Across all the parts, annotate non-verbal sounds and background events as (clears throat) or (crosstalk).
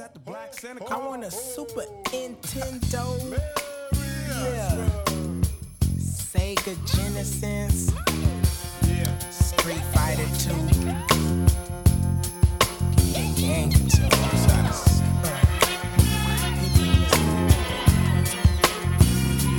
I want a Super Nintendo. Yeah. Sega Genesis. Street Fighter 2. Gang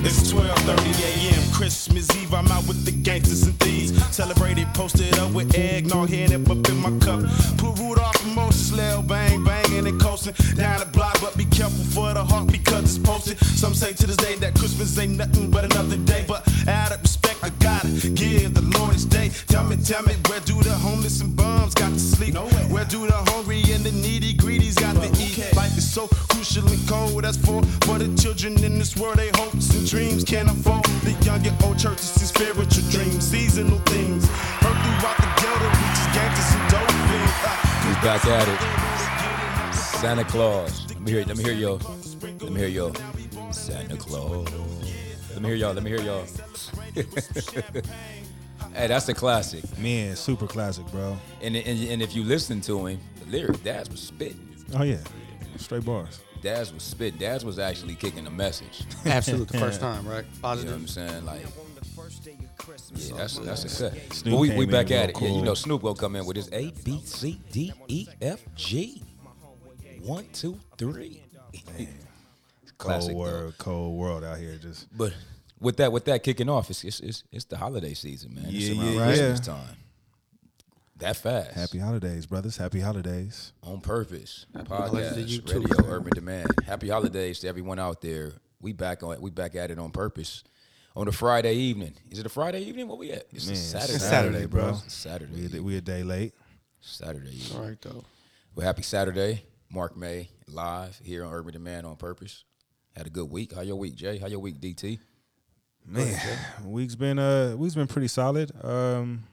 It's 12:30 a.m. Christmas Eve. I'm out with the gangsters and thieves. Celebrated, posted up with eggnog, hand it up in my cup. Put Rudolph and Moses, bang, banging and coasting down the block. But be careful for the heart because it's posted. Some say to this day that Christmas ain't nothing but another day. But of respect, I gotta give the Lord his day. Tell me, tell me, where do the homeless and bums got to sleep? Where do the hungry and the needy greedies got to eat? Life is so crucial and cold. That's for for the children in this world. They hopes and dreams can't afford. The young and old churches and spiritual dreams, seasonal things. Heard throughout the ghetto, reaches gangsters and dope fiends. Ah, He's back at it. Santa Claus. Let me hear. Let me hear yo. Let me hear yo. Santa Claus. Let me hear y'all. Let me hear y'all. (laughs) hey, that's a classic. Man, super classic, bro. And, and and if you listen to him, the lyrics, Daz was spitting. Oh yeah, straight bars. Daz was spitting. Daz was actually kicking a message. (laughs) Absolute, the first (laughs) time, right? You know what I'm saying? Like, yeah, that's that's a cut. Snoop we we back at it. Yeah, you know Snoop gonna come in with his A B C D E F G. One, two, three. Classic. cold though. world, cold world out here. Just But with that, with that kicking off, it's it's it's, it's the holiday season, man. Yeah, it's around yeah, Christmas yeah. time. That fast. happy holidays, brothers. Happy holidays. on purpose. holidays to Podcast, you too, radio, man. urban demand. Happy holidays to everyone out there. We back on. We back at it on purpose. On a Friday evening. Is it a Friday evening? What we at? It's a Man, Saturday. it's Saturday, bro. It's Saturday. We a, we a day late. Saturday. evening. All right, though. Well, happy Saturday. Mark May live here on Urban Demand on purpose. Had a good week. How your week, Jay? How your week, DT? Man, (sighs) week's been uh week's been pretty solid. Um,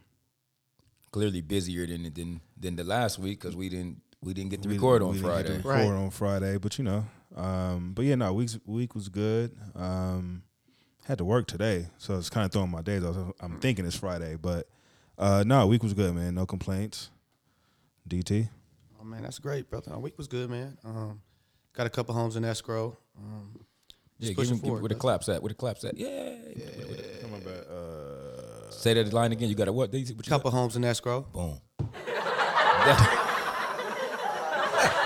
Clearly busier than than than the last week because we didn't we didn't get to we- record on we didn't get Friday. to Right. record on Friday, but you know, um, but yeah, no, week's week was good. Um, had to work today, so it's kind of throwing my days off. I'm thinking it's Friday, but uh, no, week was good, man. No complaints. DT. Oh man, that's great, brother. Our week was good, man. Um, got a couple homes in escrow. Um, Yeah, give pushing me, give me forward, where the brother. claps at? Where the claps at? Yeah. Come on back. Uh, Say that line again. You got a what? DT? What you couple homes in escrow. Boom. (laughs)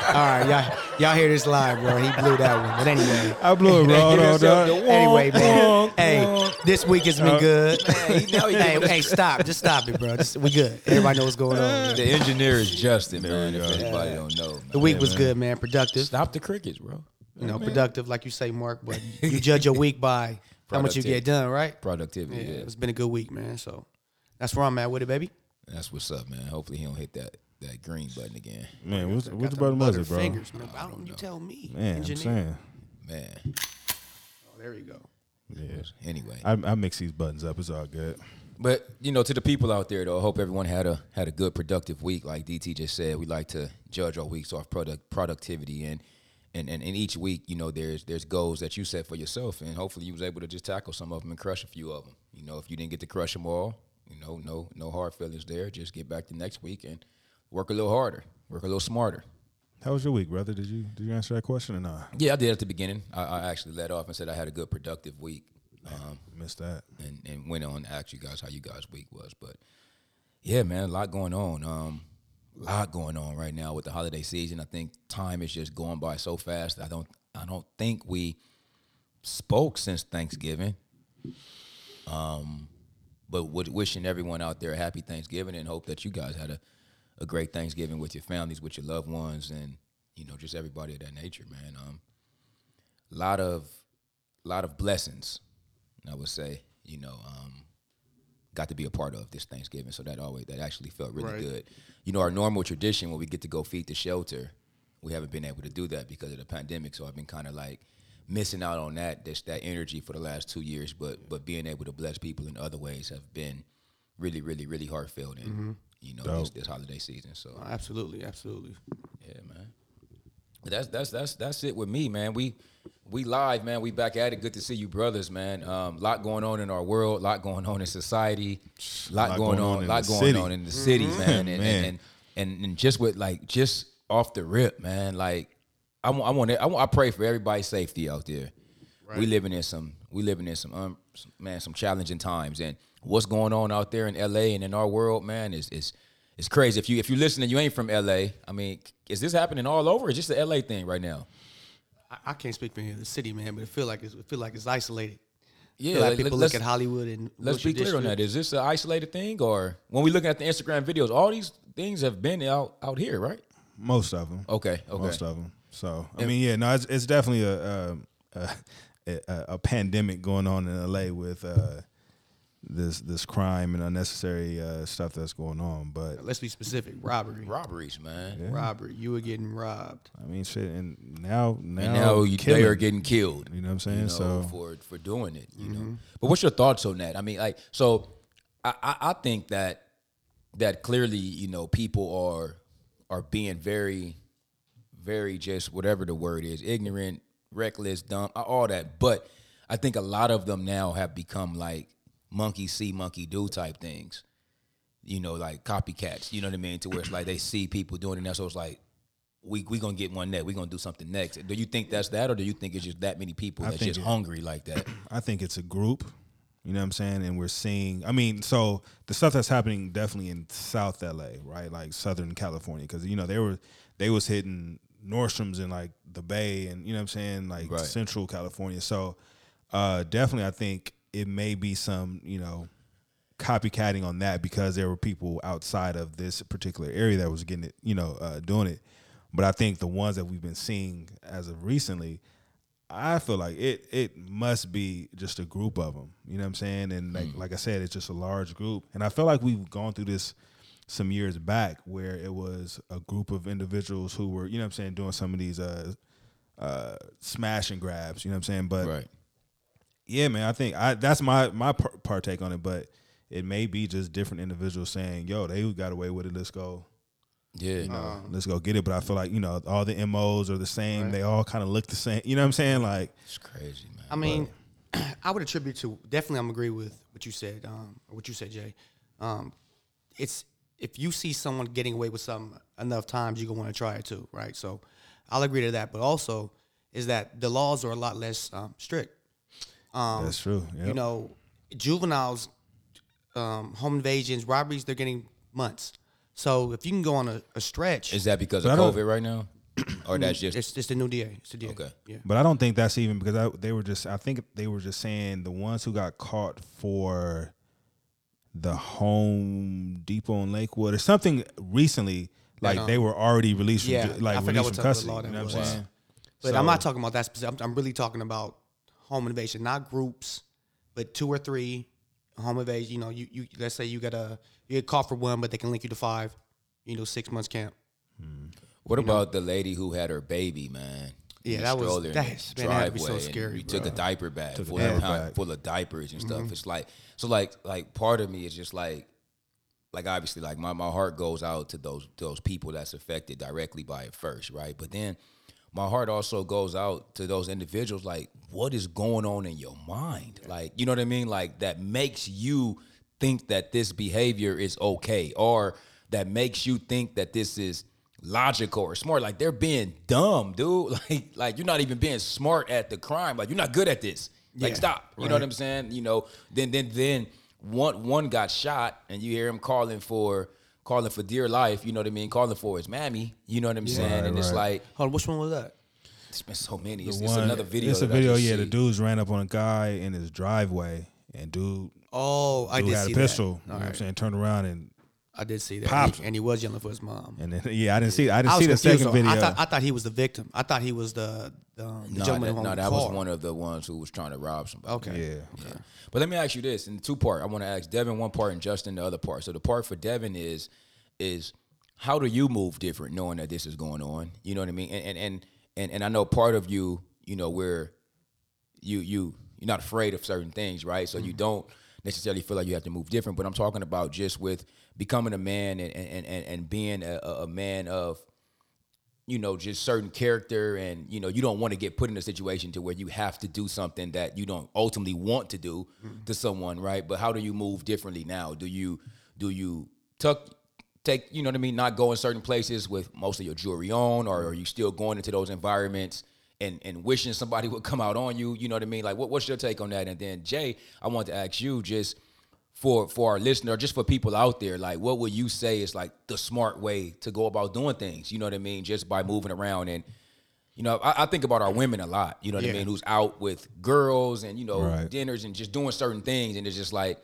All right, y'all, y'all hear this live, bro? He blew that one. But anyway, I blew it, bro. Hold on, (laughs) dog. anyway, man. Hey, this week has been uh, good. he- now he hey, hey, stop, just stop it, bro. Just, we good. Everybody know what's going on. man. The engineer is Justin, There man. we If anybody don't know, man. The week was good, man. Productive. Stop the crickets, bro. You know, productive, like you say, Mark. But you judge your week by how much you get done, right? Productivity. Yeah, Yeah, it's been a good week, man. So that's where I'm at with it, baby. that's what's up, man. Hopefully he don't hit that that green button again, Man, what's, Got what's them about was butter it, bro? Fingers, man. Why don't you tell me? Man, I'm saying. man. Oh, there you go. Yeah. Anyway, I, I mix these buttons up. It's all good. But you know, to the people out there, though, I hope everyone had a had a good, productive week. Like DT just said, we like to judge our weeks off product productivity, and and and in each week, you know, there's there's goals that you set for yourself, and hopefully you was able to just tackle some of them and crush a few of them. You know, if you didn't get to crush them all, you know, no no hard feelings there. Just get back the next week and work a little harder, work a little smarter. How was your week, brother? Did you did you answer that question or not? Yeah, I did at the beginning. I, I actually let off and said I had a good, productive week. Um, Missed that. and, and went on to ask you guys how you guys' week was. But yeah, man, a lot going on. Um, a lot going on right now with the holiday season. I think time is just going by so fast. I don't I don't think we spoke since Thanksgiving. Um, but wishing everyone out there a happy Thanksgiving and hope that you guys had a, a great Thanksgiving with your families, with your loved ones, and you know just everybody of that nature, man. Um, lot of lot of blessings, I would say. You know, um, got to be a part of this Thanksgiving, so that always that actually felt really Right. good. You know, our normal tradition when we get to go feed the shelter, we haven't been able to do that because of the pandemic. So I've been kind of like missing out on that that's that energy for the last two years. But but being able to bless people in other ways have been really, really, really heartfelt and you know this, this holiday season. So Absolutely, absolutely. yeah, man. That's that's that's that's it with me, man. We we live, man. We back at it. Good to see you, brothers, man. Um, lot going on in our world, a lot going on in society, lot, going, on, in lot going city. on in the city, man. And, Man. And, and and and just with like just off the rip, man. Like I want, I want, I want, I pray for everybody's safety out there. We living in some, we living in some, um, some- man, some challenging times, and what's going on out there in L.A. and in our world, man, is is is crazy. If you if you listening, you ain't from L.A. I mean, is this happening all over? Or is just the L.A. thing right now? I, I can't speak for the city, man, but it feel like it's, it feel like it's isolated. Yeah, like people look at Hollywood and Let's be Wilshire clear on that. Is this an isolated thing, or when we looking at the Instagram videos, all these things have been out out here, right? Most of them. Okay, okay. Most of them. So I mean, yeah, no, it's, it's definitely a, um, a, (laughs) a a pandemic going on in LA with uh, this this crime and unnecessary uh, stuff that's going on. But Let's be specific. Robbery. Robberies, man. Robbery. You were getting robbed. I mean, shit, and now now, And now you, they are getting killed. You know what I'm saying? you know, so for for doing it, you know. But what's your thoughts on that? I mean, like, so I, I I think that that clearly, you know, people are are being very, very just whatever the word is, ignorant, reckless, dumb, all that. But I think a lot of them now have become like monkey see, monkey do type things. You know, like copycats. You know what I mean? To where it's like they see people doing it, now, so it's like we we gonna get one next. We gonna do something next. Do you think that's that, or do you think it's just that many people I that's just it- hungry like that? (clears throat) I think it's a group. You know what I'm saying? And we're seeing. I mean, so the stuff that's happening definitely in South LA, right? Like Southern California, because you know they were they was hitting Nordstroms in like the Bay, and you know what I'm saying, like Right. Central California. So uh, definitely, I think it may be some you know copycatting on that because there were people outside of this particular area that was getting it, you know, uh, doing it. But I think the ones that we've been seeing as of recently, I feel like it it must be just a group of them. You know what I'm saying? And like like I said, it's just a large group. And I feel like we've gone through this some years back where it was a group of individuals who were, you know what I'm saying, doing some of these uh uh smash and grabs, you know what I'm saying? But right. Yeah, man, I think I that's my my par- partake on it, but it may be just different individuals saying, "Yo, they got away with it. Let's go, Yeah. Uh, let's go get it." But I feel like you know all the MOs are the same. They all kind of look the same. You know what I'm saying? Like, it's crazy, man. I mean, (clears throat) I would attribute to definitely. I'm agree with what you said. Um, or what you said, Jay. Um, it's if you see someone getting away with something enough times, you're gonna want to try it too, right? So, I'll agree to that. But also, is that the laws are a lot less um, strict. Um, that's true. You know, juveniles, um, home invasions, robberies, they're getting months. So if you can go on a, a stretch, Is that because But of COVID right now, or that's just it's, it's the new DA. It's the DA. Okay. Yeah. But I don't think that's even because I, they were just. I think they were just saying the ones who got caught for the Home Depot in Lakewood or something recently. Like um, they were already released yeah, ju- like I forgot released what from custody. You know what was. I'm saying? But So- I'm not talking about that specific. I'm, I'm really talking about home invasion, not groups, but two or three home invasion. You know, you, you let's say you got a you get caught for one, but they can link you to five. You know, six months camp. What about the lady who had her baby, man? Yeah, that was- stroller in that- the man, that'd be so scary, We took a diaper bag Took a full, diaper of, bag. full of diapers and Mm-hmm. stuff. It's like so, like like part of me is just like like obviously like my, my heart goes out to those those people that's affected directly by it first, right? But then my heart also goes out to those individuals like what is going on in your mind? Like, you know what I mean? Like that makes you think that this behavior is okay or that makes you think that this is logical or smart. Like they're being dumb, dude. (laughs) Like like you're not even being smart at the crime. Like you're not good at this. Like Yeah, stop. You know what I'm saying? You know, then then then one one got shot and you hear him calling for calling for dear life, you know what I mean? Calling for his mammy. You know what I'm saying? Right, and it's right. like Hold on, which one was that? it's been so many. It's, The it's another video. It's a that I video. just Yeah, the dudes ran up on a guy in his driveway, and dude, Oh, I dude did had see a pistol. You know that. what I'm saying? Turned around and I did see that. Popped And he, and he was yelling for his mom. and then yeah, I didn't see. I didn't I see the confused. second though. video. I thought I thought he was the victim. I thought he was the the, um, the No, gentleman that, on no, the that car. was one of the ones who was trying to rob somebody. Okay. yeah. Yeah. But let me ask you this in two part. I want to ask Devin one part and Justin the other part. So the part for Devin is is how do you move different knowing that this is going on? You know what I mean? And and and and, and I know part of you, you know, where you you you're not afraid of certain things, right? So you don't necessarily feel like you have to move different. But I'm talking about just with becoming a man and and and, and being a, a man of you know just certain character and you know you don't want to get put in a situation to where you have to do something that you don't ultimately want to do mm-hmm. to someone right but how do you move differently now do you do you tuck take, you know what I mean, not go in certain places with most of your jewelry on, or are you still going into those environments and, and wishing somebody (laughs) would come out on you? You know what I mean? Like, what, what's your take on that? And then Jay, I want to ask you just for for our listener, just for people out there, like, what would you say is like the smart way to go about doing things? You know what I mean? Just by moving around and. You know, I, I think about our women a lot. You know what I mean? Who's out with girls and you know Right. dinners and just doing certain things, and it's just like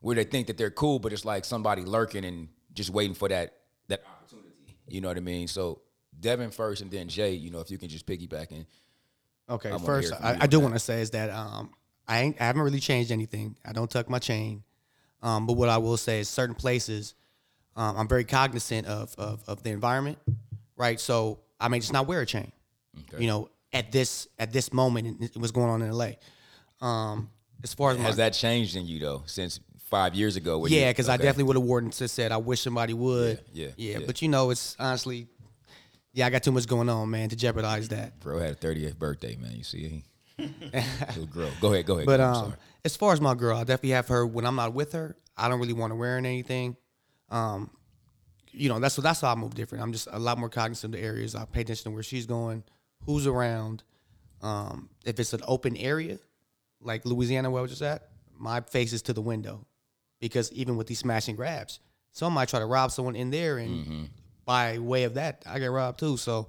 where they think that they're cool, but it's like somebody lurking and just waiting for that that opportunity. You know what I mean? So Devin first, and then Jay. You know, if you can just piggyback and Okay, wanna first, I, I do want to say is that um, I ain't, I haven't really changed anything. I don't tuck my chain, um, but what I will say is certain places, um, I'm very cognizant of, of of the environment, right? So I may just not wear a chain, you know, at this at this moment, it was going on in LA. Um, as far as my, has that changed in you though since five years ago? yeah, because I definitely would have worn and said I wish somebody would. Yeah, yeah, yeah, yeah. But you know, it's honestly, yeah, I got too much going on, man, to jeopardize that. bro had a 30th birthday, man. You see, he, he'll grow. Go ahead, go ahead. But go ahead, I'm um, sorry. As far as my girl, I definitely have her when I'm not with her. I don't really want to wear anything. Um, you know, that's that's how I move different. I'm just a lot more cognizant of the areas. I pay attention to where she's going, who's around. Um, if it's an open area, like Louisiana, where I was just at, my face is to the window, because even with these smashing grabs, some might try to rob someone in there, and Mm-hmm. by way of that, I get robbed too. So,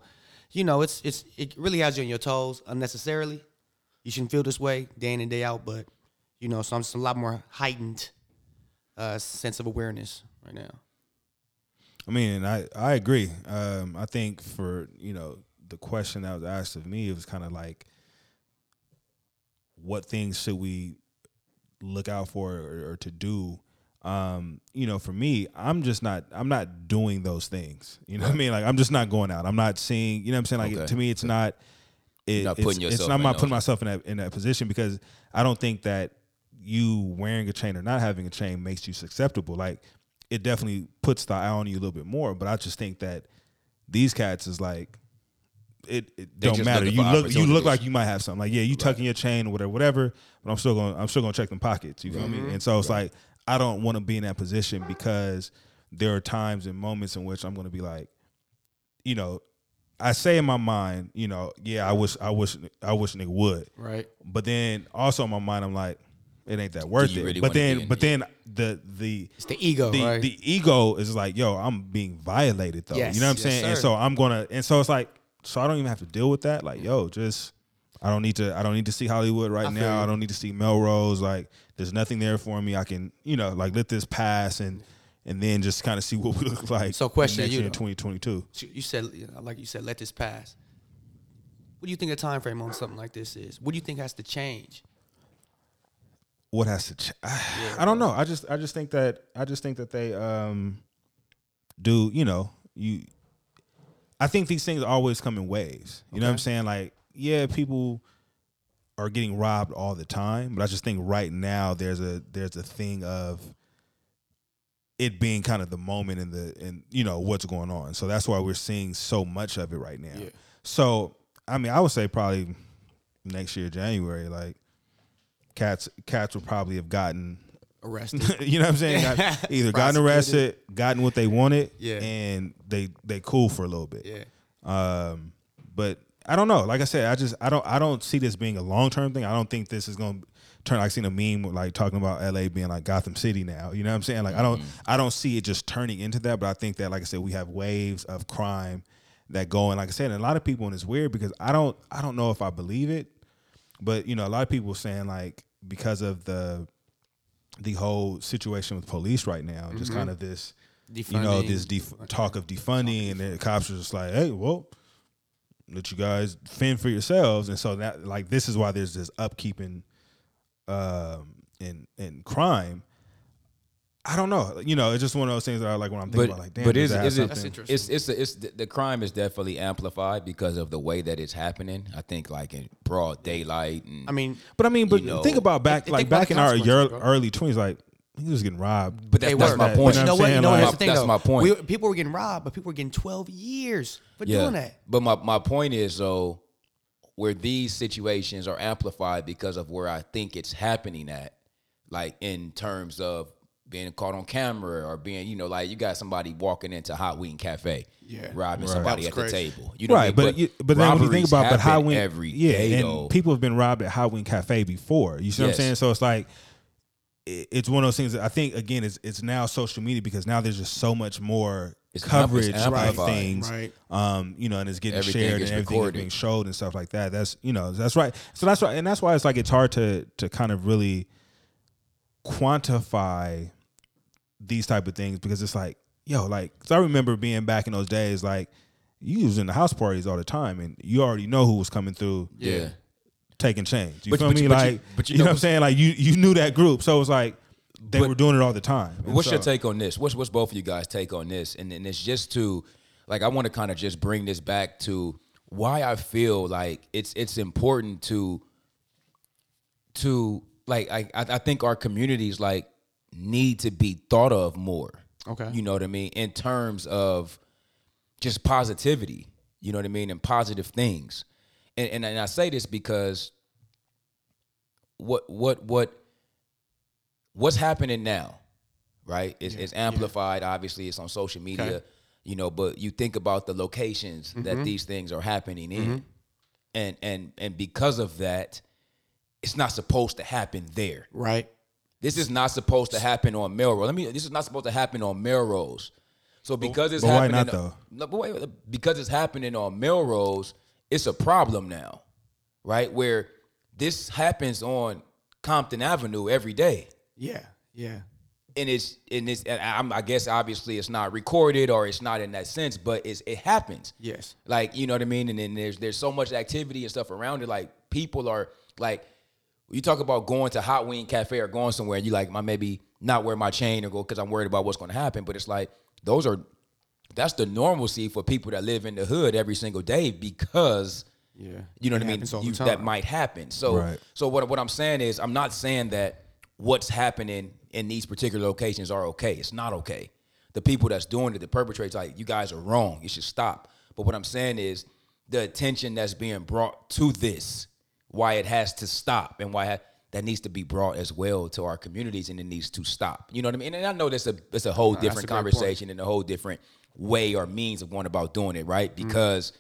you know, it's it's it really has you on your toes unnecessarily. You shouldn't feel this way day in and day out, but you know, so I'm just a lot more heightened uh, sense of awareness right now. I mean, I I agree. Um, I think for you know the question that was asked of me, it was kind of like, what things should we look out for or, or to do? Um, you know, for me, I'm just not. I'm not doing those things. You know what I mean? Like, I'm just not going out. I'm not seeing. You know what I'm saying? Like, Okay. to me, it's not. It, not it's, putting it's- yourself I'm not putting myself in that in that position because I don't think that you wearing a chain or not having a chain makes you susceptible. Like it definitely puts the eye on you a little bit more. But I just think that these cats is like it, it don't matter. You look you look like you might have something. Like yeah, you tucking your chain or whatever, whatever. But I'm still gonna I'm still going to check them pockets. You feel Mm-hmm. me? And so it's like I don't want to be in that position because there are times and moments in which I'm going to be like, you know, I say in my mind, you know, yeah, I wish, I wish, I wish nigga would. Right. But then also in my mind, I'm like, it ain't that worth it. really but then, in but then the the It's the ego, the, right? the ego is like, yo, I'm being violated though. Yes, you know what I'm yes, saying? And so I'm gonna, and so it's like, so I don't even have to deal with that. Like, yo, just I don't need to, I don't need to see Hollywood right I now. I don't need to see Melrose. Like, there's nothing there for me. I can, you know, like let this pass and and then just kind of see what we look (laughs) like. So question next you in 2022. You- you said, like you said, let this pass. What do you think the time frame on something like this is? What do you think has to change? What has to ch- I don't know. I just I just think that I just think that they um do, you know, you I think these things always come in waves. You know what I'm saying? Like, yeah, people are getting robbed all the time, but I just think right now there's a there's a thing of it being kind of the moment in the in you know what's going on. So that's why we're seeing so much of it right now. Yeah. So I mean, I would say probably next year January, like cats cats would probably have gotten Arrested. (laughs) you know what I'm saying? Got, (laughs) either gotten arrested, gotten what they wanted, Yeah. and they they cool for a little bit. yeah. Um, but I don't know. Like I said, I just I don't I don't see this being a long term thing. I don't think this is going to turn. I've seen a meme with, like talking about LA being like Gotham City now. You know what I'm saying? Like I don't I don't see it just turning into that. But I think that like I said, we have waves of crime that go and like I said, and a lot of people and it's weird because I don't I don't know if I believe it, but you know a lot of people saying like because of the the whole situation with police right now, just kind of this, you know, this def- talk of defunding, and the cops are just like, hey, well, let you guys fend for yourselves, and so that like this is why there's this upkeeping, um, in in crime. I don't know, you know, it's just one of those things that I like when I'm thinking but about like, damn, but does is, that is have it? That's interesting. It's it's a, it's the, the crime is definitely amplified because of the way that it's happening. I think like in broad daylight. And, I mean, But I mean, but you know, think about back, think like back in our consequences, ear- bro. early twenties, like he was getting robbed. but that's, they that's were. my point. But you know I'm what? saying, You know like- here's the thing, That's though. my point. We, people were getting robbed, but people were getting 12 years for yeah. doing that. But my, my point is though, where these situations are amplified because of where I think it's happening at, like in terms of being caught on camera or being, you know, like you got somebody walking into Hot Wing Cafe, Yeah. robbing Right. somebody at the table. You know what I right, mean? but you- but then when you think about but happen Halloween every yeah, day, and though. people have been robbed at Halloween Cafe before. You see what I'm saying? So it's like it- it's one of those things that I think again it's it's now social media because now there's just so much more It's coverage ampli- of amplified. things, Right. um, you know, and it's getting Everything shared is and everything is being showed and stuff like that. That's you know that's right. So that's right, and that's why it's like it's hard to to kind of really quantify these type of things because it's like yo like 'cause I remember being back in those days like you was in the house parties all the time and you already know who was coming through yeah. taking change. You But- feel but me? you- but you- like, but you you, know, know- what I'm saying? Like, you you knew that group, so it was like they But- were doing it all the time. And What's your take on this? What's what's both of you guys' take on this? And, and it's just to like I want to kind of just bring this back to why I feel like it's it's important to to like I I I think our communities like need to be thought of more. Okay. You know what I mean? In terms of just positivity, you know what I mean, and positive things. And and, and I say this because what what what what's happening now, right? It's, it's amplified. Obviously, it's on social media, Okay. you know. But you think about the locations Mm-hmm. that these things are happening in, and and and because of that, it's not supposed to happen there. Right. This is not supposed to happen on Melrose. Let me. This is not supposed to happen on Melrose. So because it's but why happening, not, though? No, but wait, because it's happening on Melrose, it's a problem now, right? Where this happens on Compton Avenue every day, Yeah. Yeah. and it's and it's. And I'm, I guess obviously it's not recorded or it's not in that sense, but it's, it happens. Yes. Like you know what I mean, and then there's there's so much activity and stuff around it. Like people are like, you talk about going to Hot Wing Cafe or going somewhere, and you like, my maybe not wear my chain or go because I'm worried about what's going to happen. But it's like those are that's the normalcy for people that live in the hood every single day because Yeah. you know It what I mean. happens all the You, that might happen. So Right. so what what I'm saying is I'm not saying that what's happening in these particular locations are okay. It's not okay. The people that's doing it, the perpetrators, like you guys are wrong. You should stop. But what I'm saying is the attention that's being brought to this, why it has to stop, and why ha- that needs to be brought as well to our communities, and it needs to stop. You know what I mean? And I know that's a it's a whole different a conversation and a whole different way or means of going about doing it, right? Mm-hmm. Because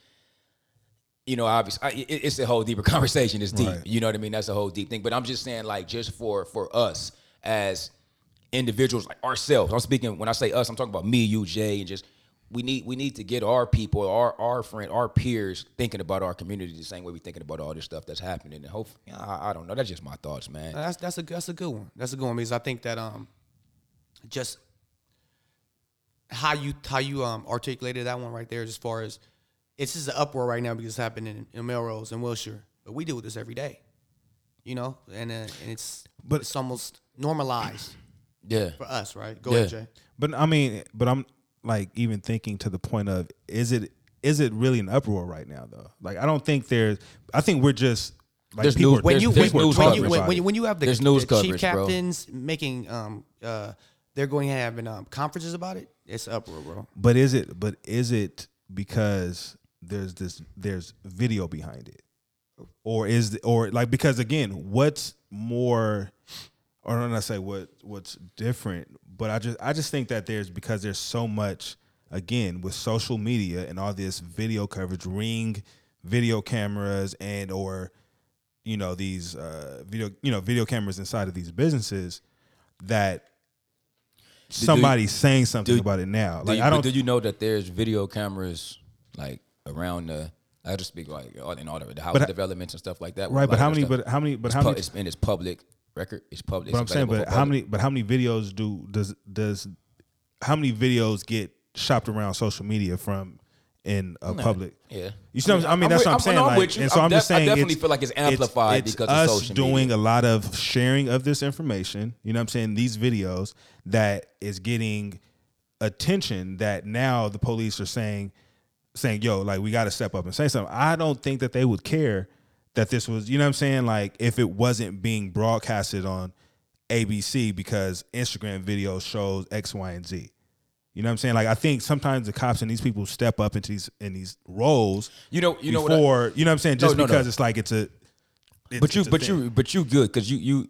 you know, obviously, it, it's a whole deeper (laughs) conversation. It's deep. Right. You know what I mean? That's a whole deep thing. But I'm just saying, like, just for for us as individuals, like ourselves. I'm speaking when I say us, I'm talking about me, you, Jay, and just we need we need to get our people, our our friend, our peers thinking about our community the same way we're thinking about all this stuff that's happening. And hopefully, I, I don't know. That's just my thoughts, man. That's that's a that's a good one. That's a good one because I think that um, just how you how you um articulated that one right there, as far as it's just an uproar right now because it's happening in, in Melrose and Wilshire, but we deal with this every day, you know, and uh, and it's But- it's almost normalized Yeah. for us, right? Go Yeah. ahead, Jay. But I mean, but I'm like even thinking to the point of is it is it really an uproar right now though? Like I don't think there's. I think we're just like There's people news- are- when There's- you there's when, news when you when, when, you when you have the, There's news the chief coverage, bro. captains making um uh they're going to have um, conferences about it, it's uproar, bro. But is it? But is it because there's this there's video behind it, or is the, or like because again, what's more, or not say what what's different, but I just I just think that there's because there's so much again with social media and all this video coverage, ring video cameras and or you know these uh, video you know video cameras inside of these businesses that somebody's saying something do- about it now. Do Like you, I don't do you know that there's video cameras like around the? I just speak like in all the, the developments and stuff like that. right, but how many? But how many? But how many? it's and it's public record. It's public. But I'm saying, but how many? But how many videos do does does how many videos get shopped around social media from in a public? Yeah. You see, I'm, I mean, I'm that's with- what I'm I'm- saying. no, I'm like, and so I'm I'm, just saying, I definitely feel like it's amplified it's because of us social doing media. a lot of sharing of this information. You know, what I'm saying these videos that is getting attention that now the police are saying, saying, "Yo, like we got to step up and say something." I don't think that they would care that this was, you know, what I'm saying, like if it wasn't being broadcasted on ABC because Instagram video shows X, Y, and Z. You know what I'm saying? Like I think sometimes the cops and these people step up into these in these roles. You know- you know what I- before you know what I'm saying? Just No, no, no. because it's like it's a. it's- But you, but thing. you, but you good because you, you,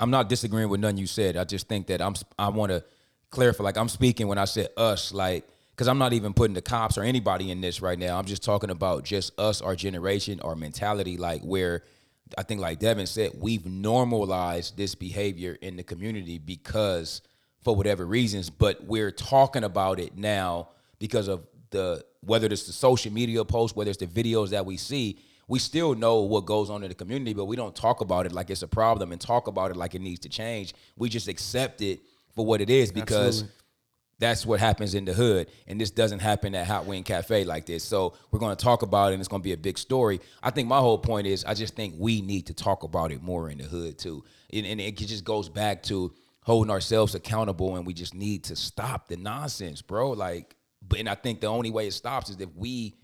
I'm not disagreeing with none you said. I just think that I'm I want to clarify. Like I'm speaking when I said us, like because I'm not even putting the cops or anybody in this right now. I'm just talking about just us, our generation, our mentality, like where I think, like Devin said, we've normalized this behavior in the community because for whatever reasons, but we're talking about it now because of the whether it's the social media posts, whether it's the videos that we see, we still know what goes on in the community, but we don't talk about it like it's a problem and talk about it like it needs to change. We just accept it for what it is because Absolutely. That's what happens in the hood. And this doesn't happen at Hot Wing Cafe like this. So we're going to talk about it and it's going to be a big story. I think my whole point is I just think we need to talk about it more in the hood too. And, and it just goes back to holding ourselves accountable and we just need to stop the nonsense, bro. Like, but and I think the only way it stops is if we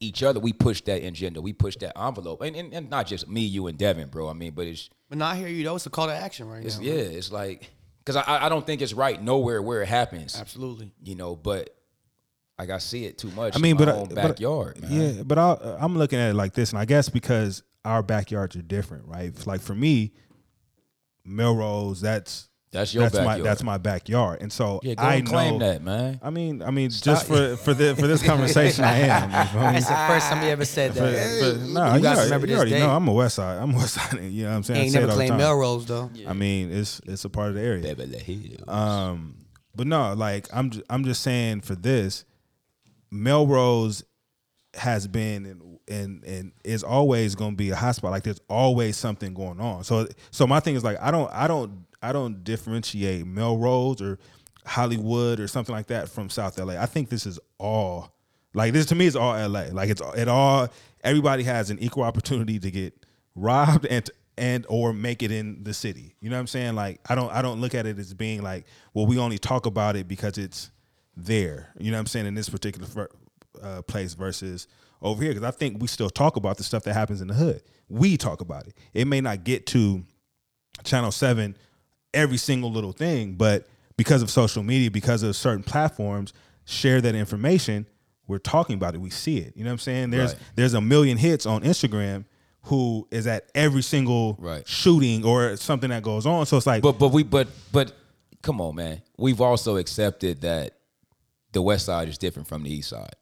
each other, we push that agenda, we push that envelope. And, and, and not just me, you, and Devin, bro. I mean, but it's But not here, you know, it's a call to action right now. yeah, it's like because I I don't think it's right nowhere where it happens. Absolutely. You know, but like I see it too much. I mean, in my but own but- backyard, man. Yeah, but I, I'm looking at it like this, and I guess because our backyards are different, right? Like for me, Melrose, that's That's your that's my backyard. that's my backyard, and so Yeah, go I and claim know, that, man. I mean, I mean, just for for the for this conversation, I am. you feel? That's the first time you ever said that. for- nah, you guys already- remember you this already day. know I'm a West Side. I'm a West Side. You know what I'm saying? I Ain't say it never all claimed. Melrose though. I mean, it's it's a part of the area. Beverly Hills. Um, but no, like I'm just, I'm just saying for this, Melrose has been and and and is always going to be a hotspot. Like there's always something going on. So so my thing is like I don't I don't I don't differentiate Melrose or Hollywood or something like that from South LA. I think this is all like this to me is all LA. Like it's it all everybody has an equal opportunity to get robbed and and or make it in the city. You know what I'm saying? Like I don't I don't look at it as being like well we only talk about it because it's there. You know what I'm saying in this particular uh, place versus over here because I think we still talk about the stuff that happens in the hood. We talk about it. It may not get to Channel Seven every single little thing, but because of social media, because of certain platforms, share that information. We're talking about it. We see it. You know what I'm saying? There's Right. there's a million hits on Instagram who is at every single Right. shooting or something that goes on. So it's like, But but we but but come on, man. We've also accepted that the West Side is different from the East Side.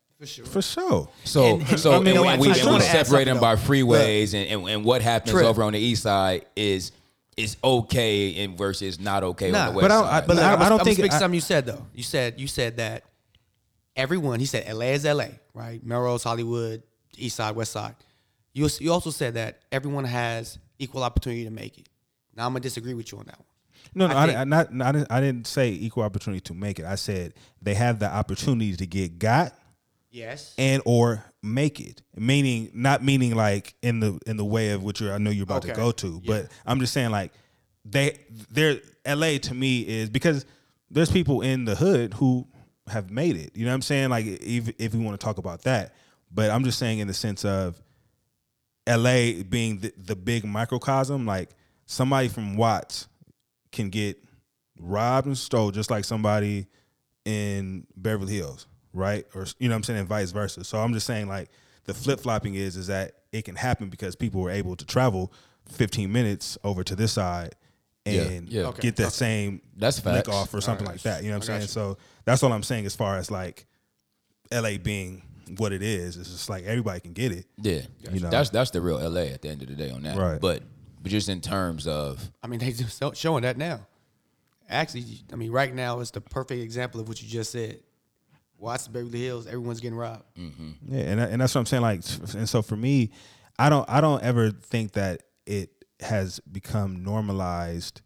for sure. So And- and- so I and mean, we, I we, just and we separate them something, by freeways and, and and what happens Trip. over on the East Side is is okay and versus not okay Nah, on the West but I don't- I- but Look, I- I'm, I don't I'm think speak I- something you said though. You said you said that everyone. He said LA is LA, right? Melrose, Hollywood, East Side, West Side. You you also said that everyone has equal opportunity to make it. Now I'm gonna disagree with you on that one. No, no, I I, think- I, not, I, didn't, I didn't say equal opportunity to make it. I said they have the opportunity to get got Yes. and or make it. Meaning, not meaning like in the in the way of which you're, I know you're about to go to, but I'm just saying like they they're LA to me is because there's people in the hood who have made it. You know what I'm saying? Like if if we want to talk about that, but I'm just saying in the sense of LA being the, the big microcosm, like somebody from Watts can get robbed and stole just like somebody in Beverly Hills, right? Or you know what I'm saying, and vice versa. So I'm just saying like the flip flopping is is that it can happen because people were able to travel 15 minutes over to this side and Yeah, yeah. Okay, get that same That's lick facts. off or something like that. You know what I'm saying? got So that's all I'm saying as far as like LA being what it is. It's just like everybody can get it. yeah, You know. that's that's the real LA at the end of the day on that. Right. But but just in terms of I mean, they just showing that now. Actually, I mean, right now is the perfect example of what you just said. Watch Beverly Hills, everyone's getting robbed. Yeah, and and that's what I'm saying. Like, and so for me, I don't I don't ever think that it has become normalized,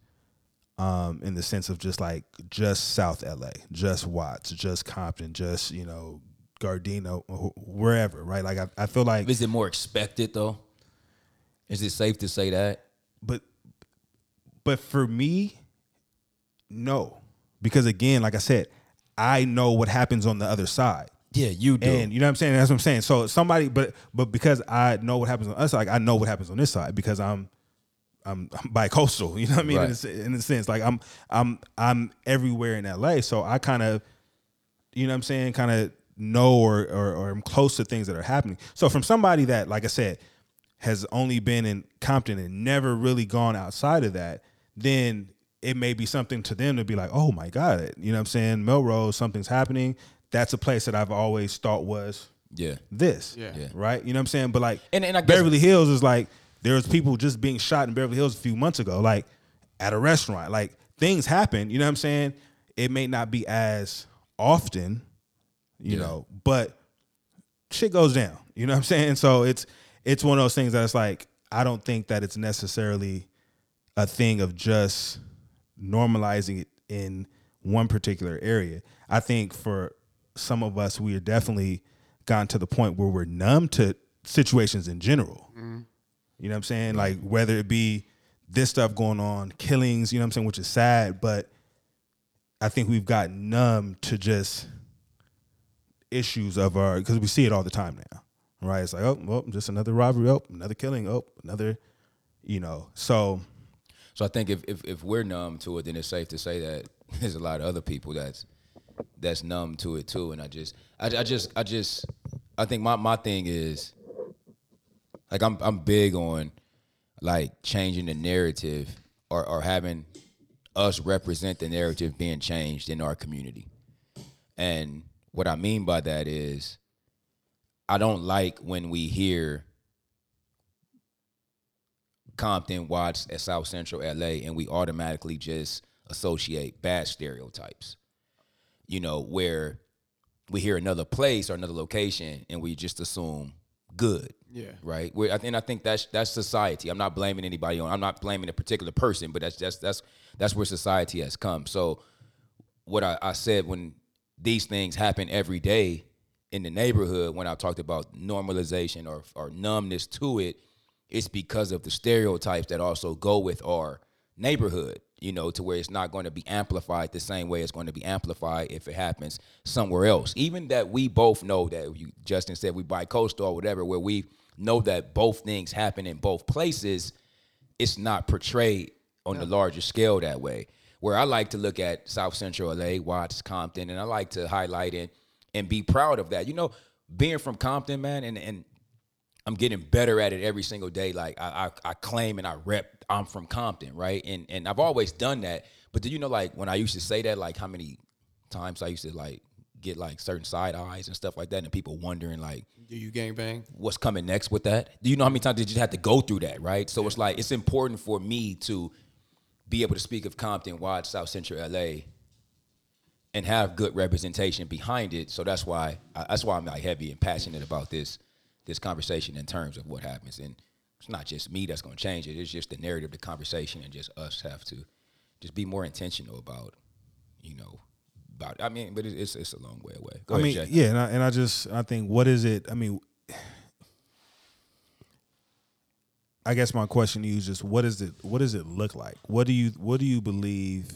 um, in the sense of just like just South LA, just Watts, just Compton, just you know Gardena, wh- wherever, right? Like I, I feel like, is it more expected though? Is it safe to say that? but but for me, no, because again, like I said, I know what happens on the other side. Yeah, you do. And you know what I'm saying? That's what I'm saying. So somebody, but but because I know what happens on us, like I know what happens on this side because I'm I'm, I'm bi-coastal. (laughs) You know what I mean? In, a, in a sense, like I'm I'm I'm everywhere in LA, so I kind of, you know what I'm saying, kind of know or, or or I'm close to things that are happening. So from somebody that, like I said, has only been in Compton and never really gone outside of that, then it may be something to them to be like, oh my God, you know what I'm saying? Melrose, something's happening. That's a place that I've always thought was Yeah. this. Yeah. Yeah. Right? You know what I'm saying? But like And- and I guess- Beverly Hills is like there was people just being shot in Beverly Hills a few months ago, like at a restaurant. Like things happen, you know what I'm saying? It may not be as often, you Yeah. know, but shit goes down. You know what I'm (laughs) saying? So it's it's one of those things that it's like I don't think that it's necessarily a thing of just normalizing it in one particular area. I think for some of us, we are definitely gotten to the point where we're numb to situations in general. You know what I'm saying? Like whether it be this stuff going on, killings, you know what I'm saying, which is sad, but I think we've gotten numb to just issues of our because we see it all the time now. Right? It's like, oh, well, just another robbery, oh, another killing, oh, another, you know. So So I think if, if if we're numb to it, then it's safe to say that (laughs) there's a lot of other people that's that's numb to it too. And I just I, I just I just I think my, my thing is like I'm I'm big on like changing the narrative or, or having us represent the narrative being changed in our community. And what I mean by that is I don't like when we hear Compton, Watts, at South Central LA, and we automatically just associate bad stereotypes. You know, where we hear another place or another location and we just assume good. Yeah. Right. Where I think I think that's that's society. I'm not blaming anybody on. I'm not blaming a particular person, but that's that's that's that's where society has come. So what I, I said when these things happen every day in the neighborhood, when I talked about normalization or or numbness to it, it's because of the stereotypes that also go with our neighborhood, you know, to where it's not going to be amplified the same way it's going to be amplified if it happens somewhere else. Even that we both know that you Justin said we bi-coastal or whatever, where we know that both things happen in both places, it's not portrayed on the larger scale that way. Where I like to look at South Central LA, Watts, Compton, and I like to highlight it and be proud of that. You know, being from Compton, man, and and I'm getting better at it every single day. Like I, I, I claim and I rep I'm from Compton, right? And and I've always done that. But do you know like when I used to say that, like how many times I used to like get like certain side eyes and stuff like that, and people wondering like Do you gang bang? what's coming next with that? Do you know how many times did you have to go through that, right? So it's like it's important for me to be able to speak of Compton, Watts, South Central LA, and have good representation behind it. So that's why I- that's why I'm like heavy and passionate about this this conversation in terms of what happens. And it's not just me that's going to change it. It's just the narrative, the conversation, and just us have to just be more intentional about, you know, about. I mean, but it's it's a long way away. Go I ahead, mean, Jay. yeah, and I, and I just I think what is it? I mean, I guess my question to you is just what is it? What does it look like? What do you what do you believe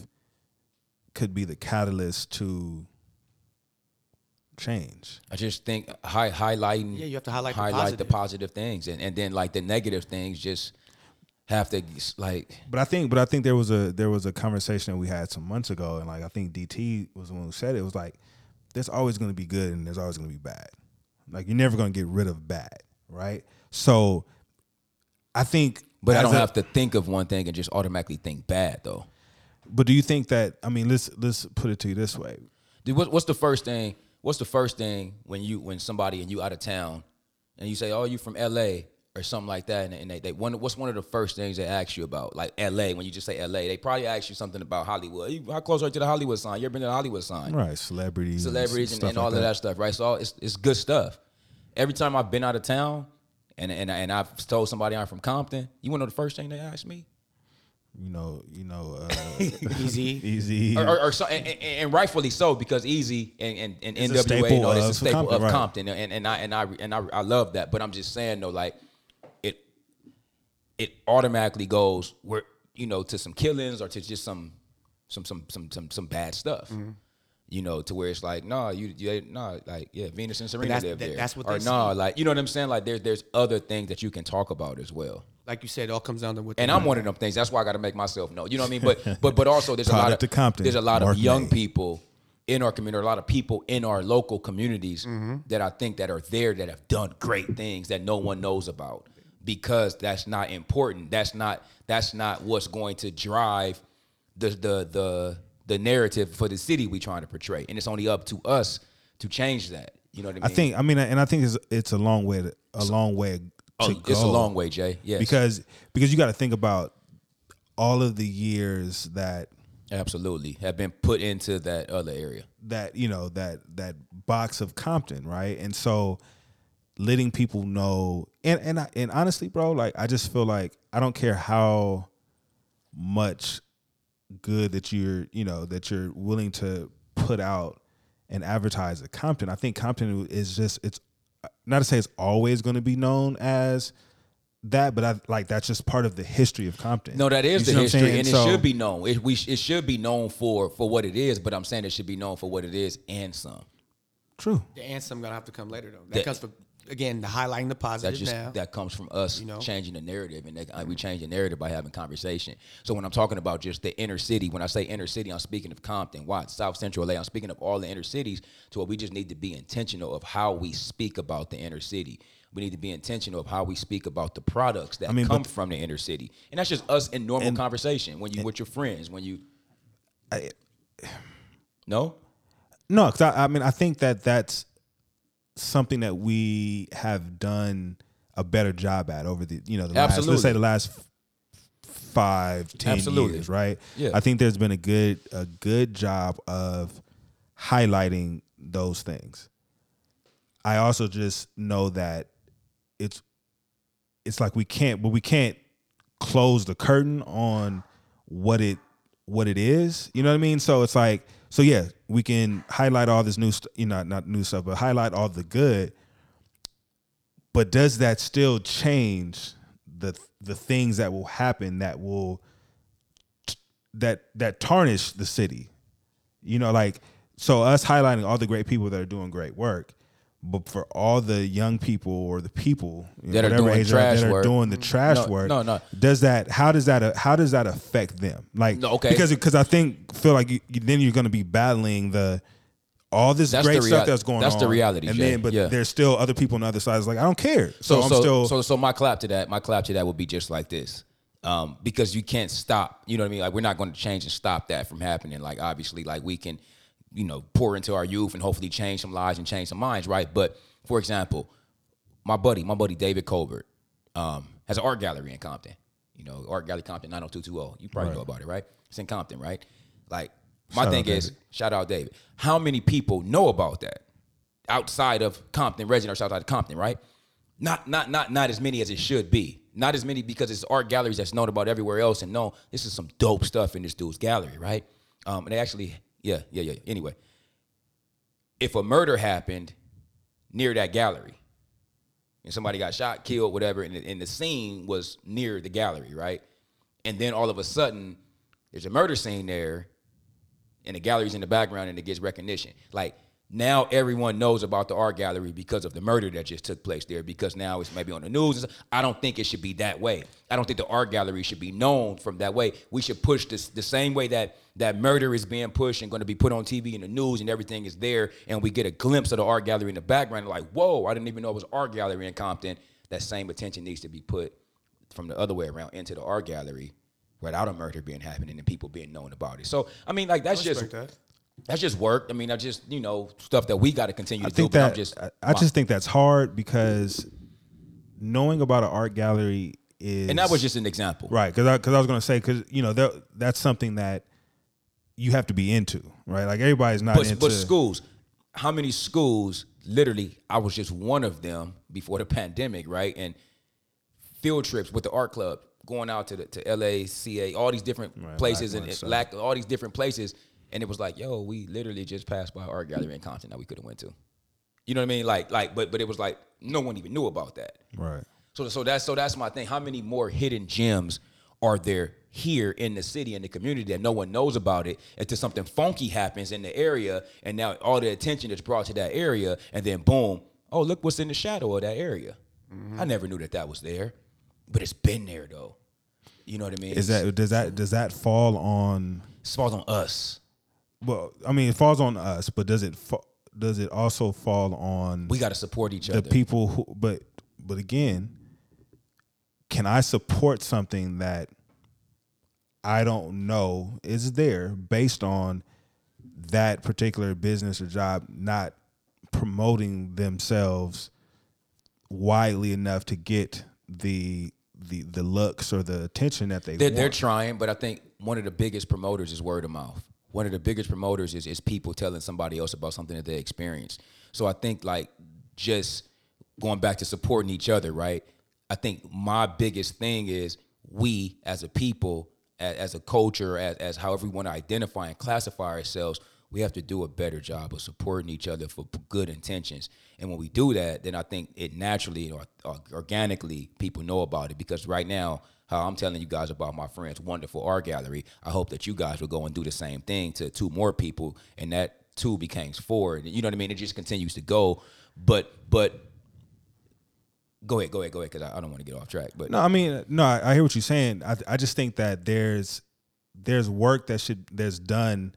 could be the catalyst to change? I just think high, highlighting. Yeah, you have to highlight the highlight the positive. positive things, and, and then like the negative things, just have to like. But I think, but I think there was a there was a conversation that we had some months ago, and like I think DT was the one who said it. it was like there's always going to be good and there's always going to be bad. Like you're never going to get rid of bad, right? So I think, But I don't a- have to think of one thing and just automatically think bad though. But do you think that? I mean, let's let's put it to you this way. Dude, what, what's the first thing? What's the first thing when you when somebody and you out of town, and you say, "Oh, you from L.A." or something like that, and, and they, they one, what's one of the first things they ask you about, like L.A. When you just say L.A., they probably ask you something about Hollywood. You- How close are you to the Hollywood sign? You ever been to the Hollywood sign? Right, celebrities, celebrities and, and like all of that stuff, right? So it's it's good stuff. Every time I've been out of town and and and I've told somebody I'm from Compton, you want to know the first thing they ask me? You know, you know, uh, (laughs) Eazy. (laughs) easy. Or, or, or so, and, and- and rightfully so because Eazy and, and, and It's NWA, you know, it's a staple Compton, of right. Compton, and, and I and I and I, I love that. But I'm just saying though, like it it automatically goes where you know to some killings or to just some some some some some some bad stuff. Mm-hmm. You know, to where it's like, no, you, you no, like, yeah, Venus and Serena that's- live that- there. that's what or they no, like, you know what I'm saying? Like, there's there's other things that you can talk about as well. Like you said, it all comes down to what. And I'm want. one of them things. That's why I got to make myself know. You know what I mean? But (laughs) but but also there's a lot of of Compton, there's a lot Mark of young May. people in our community, a lot of people in our local communities Mm-hmm. that I think that are there that have done great things that no one knows about. because that's not important. That's not that's not what's going to drive the the the the narrative for the city we trying to portray. And it's only up to us to change that. You know what I mean? I think I mean and I think it's it's a long way to, a long way oh, go. it's a long way, Jay. Yes. because because you got to think about all of the years that absolutely have been put into that other area. that you know that that box of Compton, right? And so letting people know and and I, and honestly, bro, like I just feel like I don't care how much good that you're, you know, that you're willing to put out and advertise at Compton. I think Compton is just it's not to say it's always going to be known as that, but I like that's just part of the history of Compton. No, that is You the history, and So- it should be known. It, we it should be known for for what it is, but I'm saying it should be known for what it is and some. true. The answer I'm gonna have to come later though. That That- comes from again the highlighting the positive That positive just now. that comes from us You know? changing the narrative, and that, uh, we change the narrative by having conversation. So when I'm talking about just the inner city, when I say inner city, I'm speaking of Compton, Watts, South Central LA. I'm speaking of all the inner cities. To where we just need to be intentional of how we speak about the inner city. We need to be intentional of how we speak about the products that mean, come but- from the inner city, and that's just us in normal conversation when you with your friends when you. no, No, because I, I mean, I think that that's something that we have done a better job at over the, you know, the last, let's say the last five, ten Absolutely. years, right? Yeah. I think there's been a good, a good job of highlighting those things. I also just know that it's, it's like we can't, but we can't close the curtain on what it what it is. You know what I mean? So it's like so yeah, we can highlight all this new you know, not new stuff, but highlight all the good. But does that still change the the things that will happen that will that that tarnish the city? You know, like so us highlighting all the great people that are doing great work, but for all the young people or the people That are doing age are, trash that are work. doing the trash No, work, no, no. does that how does that how does that affect them like No, okay. because because i think feel like you, you- then you're going to be battling the all this That's great the stuff that's going that's on That's the reality, and Jay. then but Yeah. there's still other people on the other side is like i don't care so, So, i'm so, still so so my clap to that, my clap to that would be just like this. Um, because you can't stop, you know what I mean? Like we're not going to change and stop that from happening. Like obviously, like we can, you know, pour into our youth and hopefully change some lives and change some minds, right? But for example, my buddy, my buddy David Colbert, um, has an art gallery in Compton. You know, art gallery Compton 90220. You probably know about it, right? It's in Compton, right? Like my Shout thing is, David. shout out David. How many people know about that? outside of Compton, residents outside of Compton, right? Not not not not as many as it should be. Not as many because it's art galleries that's known about everywhere else. And no, this is some dope stuff in this dude's gallery, right? Um, and they actually, yeah, yeah, yeah. Anyway, if a murder happened near that gallery, and somebody got shot, killed, whatever, and the, and the scene was near the gallery, right? And then all of a sudden, there's a murder scene there, and the gallery's in the background and it gets recognition. Like now everyone knows about the art gallery because of the murder that just took place there because now it's maybe on the news. I don't think it should be that way. I don't think the art gallery should be known from that way. We should push this the same way that that murder is being pushed and going to be put on TV and the news and everything is there and we get a glimpse of the art gallery in the background like, "Whoa, I didn't even know it was art gallery in Compton." That same attention needs to be put from the other way around into the art gallery without a murder being happening and people being known about it. So I mean, like that's just that. That's just work. I mean, I just you know stuff that we got to continue to I do. think But I'm just I, I just think that's hard because knowing about an art gallery is and that was just an example, right because I, 'cause I was going to say because you know that, that's something that you have to be into right like everybody's not But, into but schools, how many schools? Literally, I was just one of them before the pandemic, right? And field trips with the art club, going out to the to LA, CA, all these different places, and so- lack all these different places. And it was like, yo, we literally just passed by art gallery in Compton that we could have went to. You know what I mean? Like, like, but but it was like no one even knew about that. right So so that's so that's my thing. How many more hidden gems are there here in the city and the community that no one knows about it until something funky happens in the area and now all the attention is brought to that area and then boom, oh look what's in the shadow of that area. Mm-hmm. I never knew that that was there, but it's been there though. You know what I mean? is that does that does that fall on it falls on us? Well I mean it falls on us but does it fa- does it also fall on We got to support each other? the other. people who but but again can I support something that I don't know is there based on that particular business or job not promoting themselves widely enough to get the the the looks or the attention that they They're, want. they're trying, but I think one of the biggest promoters is word of mouth. One of the biggest promoters is, is people telling somebody else about something that they experienced. So I think like just going back to supporting each other, right? I think my biggest thing is we as a people, as, as a culture, as, as however we want to identify and classify ourselves, we have to do a better job of supporting each other for good intentions. And when we do that, then I think it naturally or, or organically people know about it because right now, how I'm telling you guys about my friend's wonderful art gallery, I hope that you guys will go and do the same thing to two more people, and that two becomes four. And you know what I mean? It just continues to go. But but go ahead, go ahead, go ahead, because I, I don't want to get off track. But No, I mean, no, I, I hear what you're saying. I, I just think that there's there's work that should there's done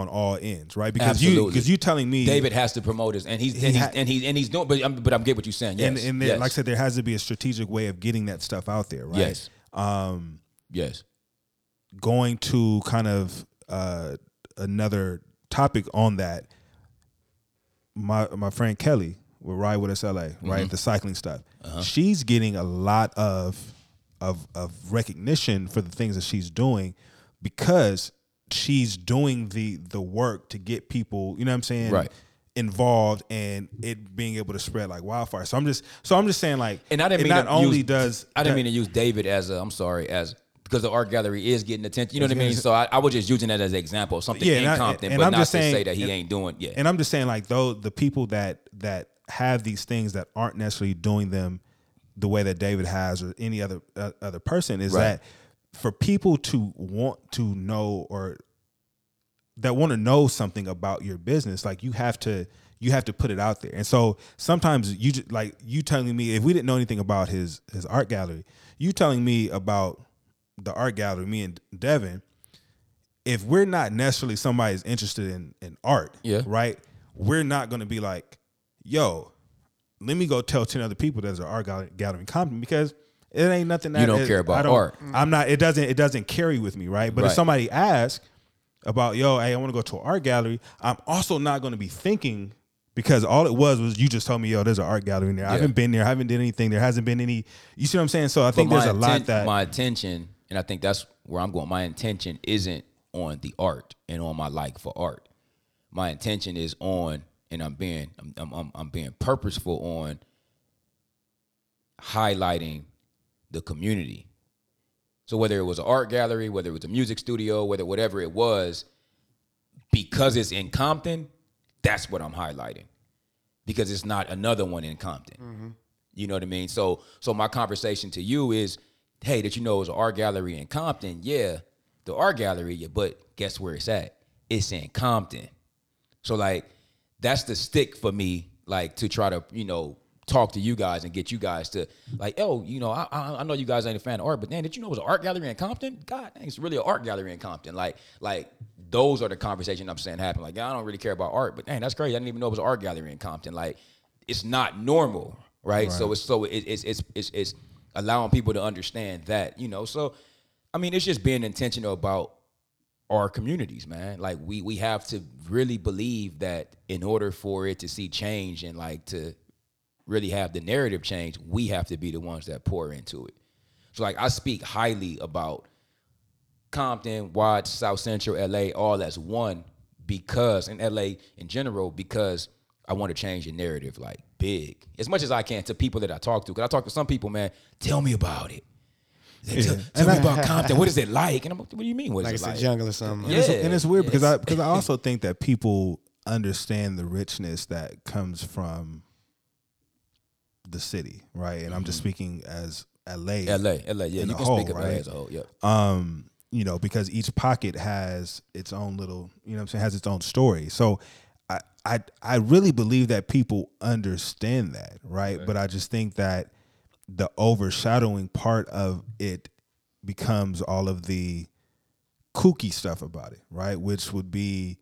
on all ends, right? Because you Absolutely. because you telling me David has to promote his, and he's and, he's, ha- and he's and he's doing. But I'm, but I'm getting what you're saying. Yes, and and there, yes, like I said, there has to be a strategic way of getting that stuff out there, right? yes, Um, yes, going to kind of uh, another topic on that. My my friend Kelly will ride with us LA, Mm-hmm. right? The cycling stuff. Uh-huh. She's getting a lot of of of recognition for the things that she's doing because she's doing the the work to get people, you know what I'm saying? Right. involved and it being able to spread like wildfire. So I'm just so I'm just saying like And I didn't mean not to only use, does I didn't that- mean to use David as a. I'm sorry, as because the art gallery is getting attention. You know what I mean? So I, I was just using that as an example of something Yeah, in Compton, but I'm not just to say saying- that he and- ain't doing. Yeah, And I'm just saying, like, though the people that that have these things that aren't necessarily doing them the way that David has or any other uh, other person is Right. that for people to want to know or that want to know something about your business, like you have to you have to put it out there. And so sometimes you just, like you telling me if we didn't know anything about his his art gallery, you telling me about the art gallery, me and Devin, if we're not necessarily somebody's interested in in art, Yeah. right, we're not going to be like, yo, let me go tell ten other people there's an art gallery, gallery in Compton because it ain't nothing that You don't is- care about I don't- art. Mm. I'm not. It doesn't. It doesn't carry with me, right? But if somebody asks about, yo, hey, I want to go to an art gallery, I'm also not going to be thinking because all it was was you just told me, yo, there's an art gallery in there. I haven't been there. I haven't did anything. There hasn't been any. You see what I'm saying? So I think But there's a lot that my attention, and I think that's where I'm going. My intention isn't on the art and on my like for art. My intention is on, and I'm being I'm, I'm, I'm being purposeful on highlighting the community. So whether it was an art gallery, whether it was a music studio, whether whatever it was, because it's in Compton, that's what I'm highlighting. Because it's not another one in Compton. Mm-hmm. You know what I mean? So so my conversation to you is, hey, did you know it was an art gallery in Compton? Yeah, the art gallery, yeah, but guess where it's at? It's in Compton. So like that's the stick for me, like to try to, you know, talk to you guys and get you guys to like, oh, you know, I, I I know you guys ain't a fan of art, but man, did you know it was an art gallery in Compton? God, dang, it's really an art gallery in Compton. Like, like those are the conversations I'm saying happen. Like, I don't really care about art, but dang, that's crazy. I didn't even know it was an art gallery in Compton. Like, it's not normal, right? So it's so it, it's it's it's it's allowing people to understand that, you know. So, I mean, it's just being intentional about our communities, man. Like we we have to really believe that in order for it to see change and like to really have the narrative change, we have to be the ones that pour into it. So like I speak highly about Compton, Watts, South Central, LA, all as one because in LA in general, because I want to change the narrative like big. As much as I can to people that I talk to. Cause I talk to some people, man, tell me about it. They Tell, tell me about (laughs) Compton. What is it like? And I'm like, what do you mean? What is Like it it's like? a jungle or something. And, it's, Yeah. and it's weird because I because I also think that people understand the richness that comes from the city, right? And I'm just speaking as LA, LA, LA, yeah, you can whole, speak of LA as a whole, yeah. um, you know, because each pocket has its own little, you know what I'm saying, has its own story. So I I I really believe that people understand that, right? But I just think that the overshadowing part of it becomes all of the kooky stuff about it, right? Which would be